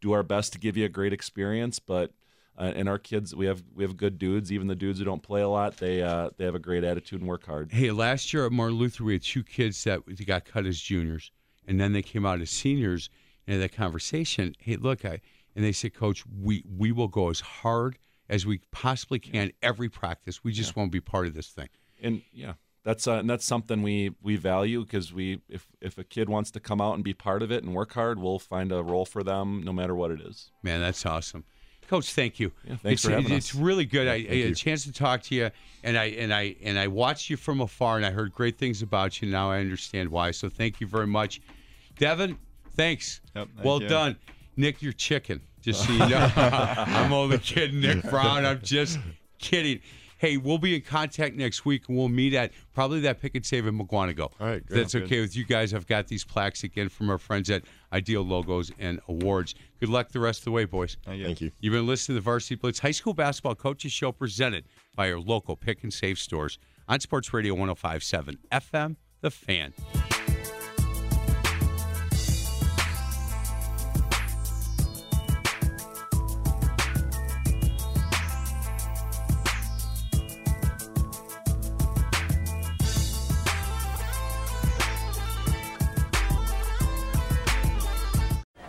Speaker 3: do our best to give you a great experience, but. Uh, and our kids, we have we have good dudes. Even the dudes who don't play a lot, they uh, they have a great attitude and work hard.
Speaker 2: Hey, last year at Martin Luther, we had two kids that got cut as juniors, and then they came out as seniors. And that conversation, hey, look, I and they said, Coach, we we will go as hard as we possibly can every practice. We just won't be part of this thing.
Speaker 3: and yeah that's uh, and that's something we we value because we if if a kid wants to come out and be part of it and work hard we'll find a role for them no matter what it is
Speaker 2: Man, that's awesome. Coach, thank you.
Speaker 3: Yeah, thanks
Speaker 2: it's,
Speaker 3: for having
Speaker 2: it's
Speaker 3: us.
Speaker 2: really good. I, I
Speaker 3: thank
Speaker 2: had a chance to talk to you, and I and I and I watched you from afar, and I heard great things about you. Now I understand why. So thank you very much, Devin. Thanks.
Speaker 5: Yep, thank
Speaker 2: well
Speaker 5: you.
Speaker 2: done, Nick. You're chicken. Just so you know, I'm only kidding, Nick Brown. I'm just kidding. Hey, we'll be in contact next week, and we'll meet at probably that pick and save in Mukwonago. All
Speaker 4: right,
Speaker 2: If
Speaker 4: great.
Speaker 2: That's okay with you guys. I've got these plaques again from our friends at Ideal Logos and Awards. Good luck the rest of the way, boys.
Speaker 4: Thank you.
Speaker 2: You've been listening to the Varsity Blitz High School Basketball Coaches Show presented by your local pick and save stores on Sports Radio 1057 FM, The Fan.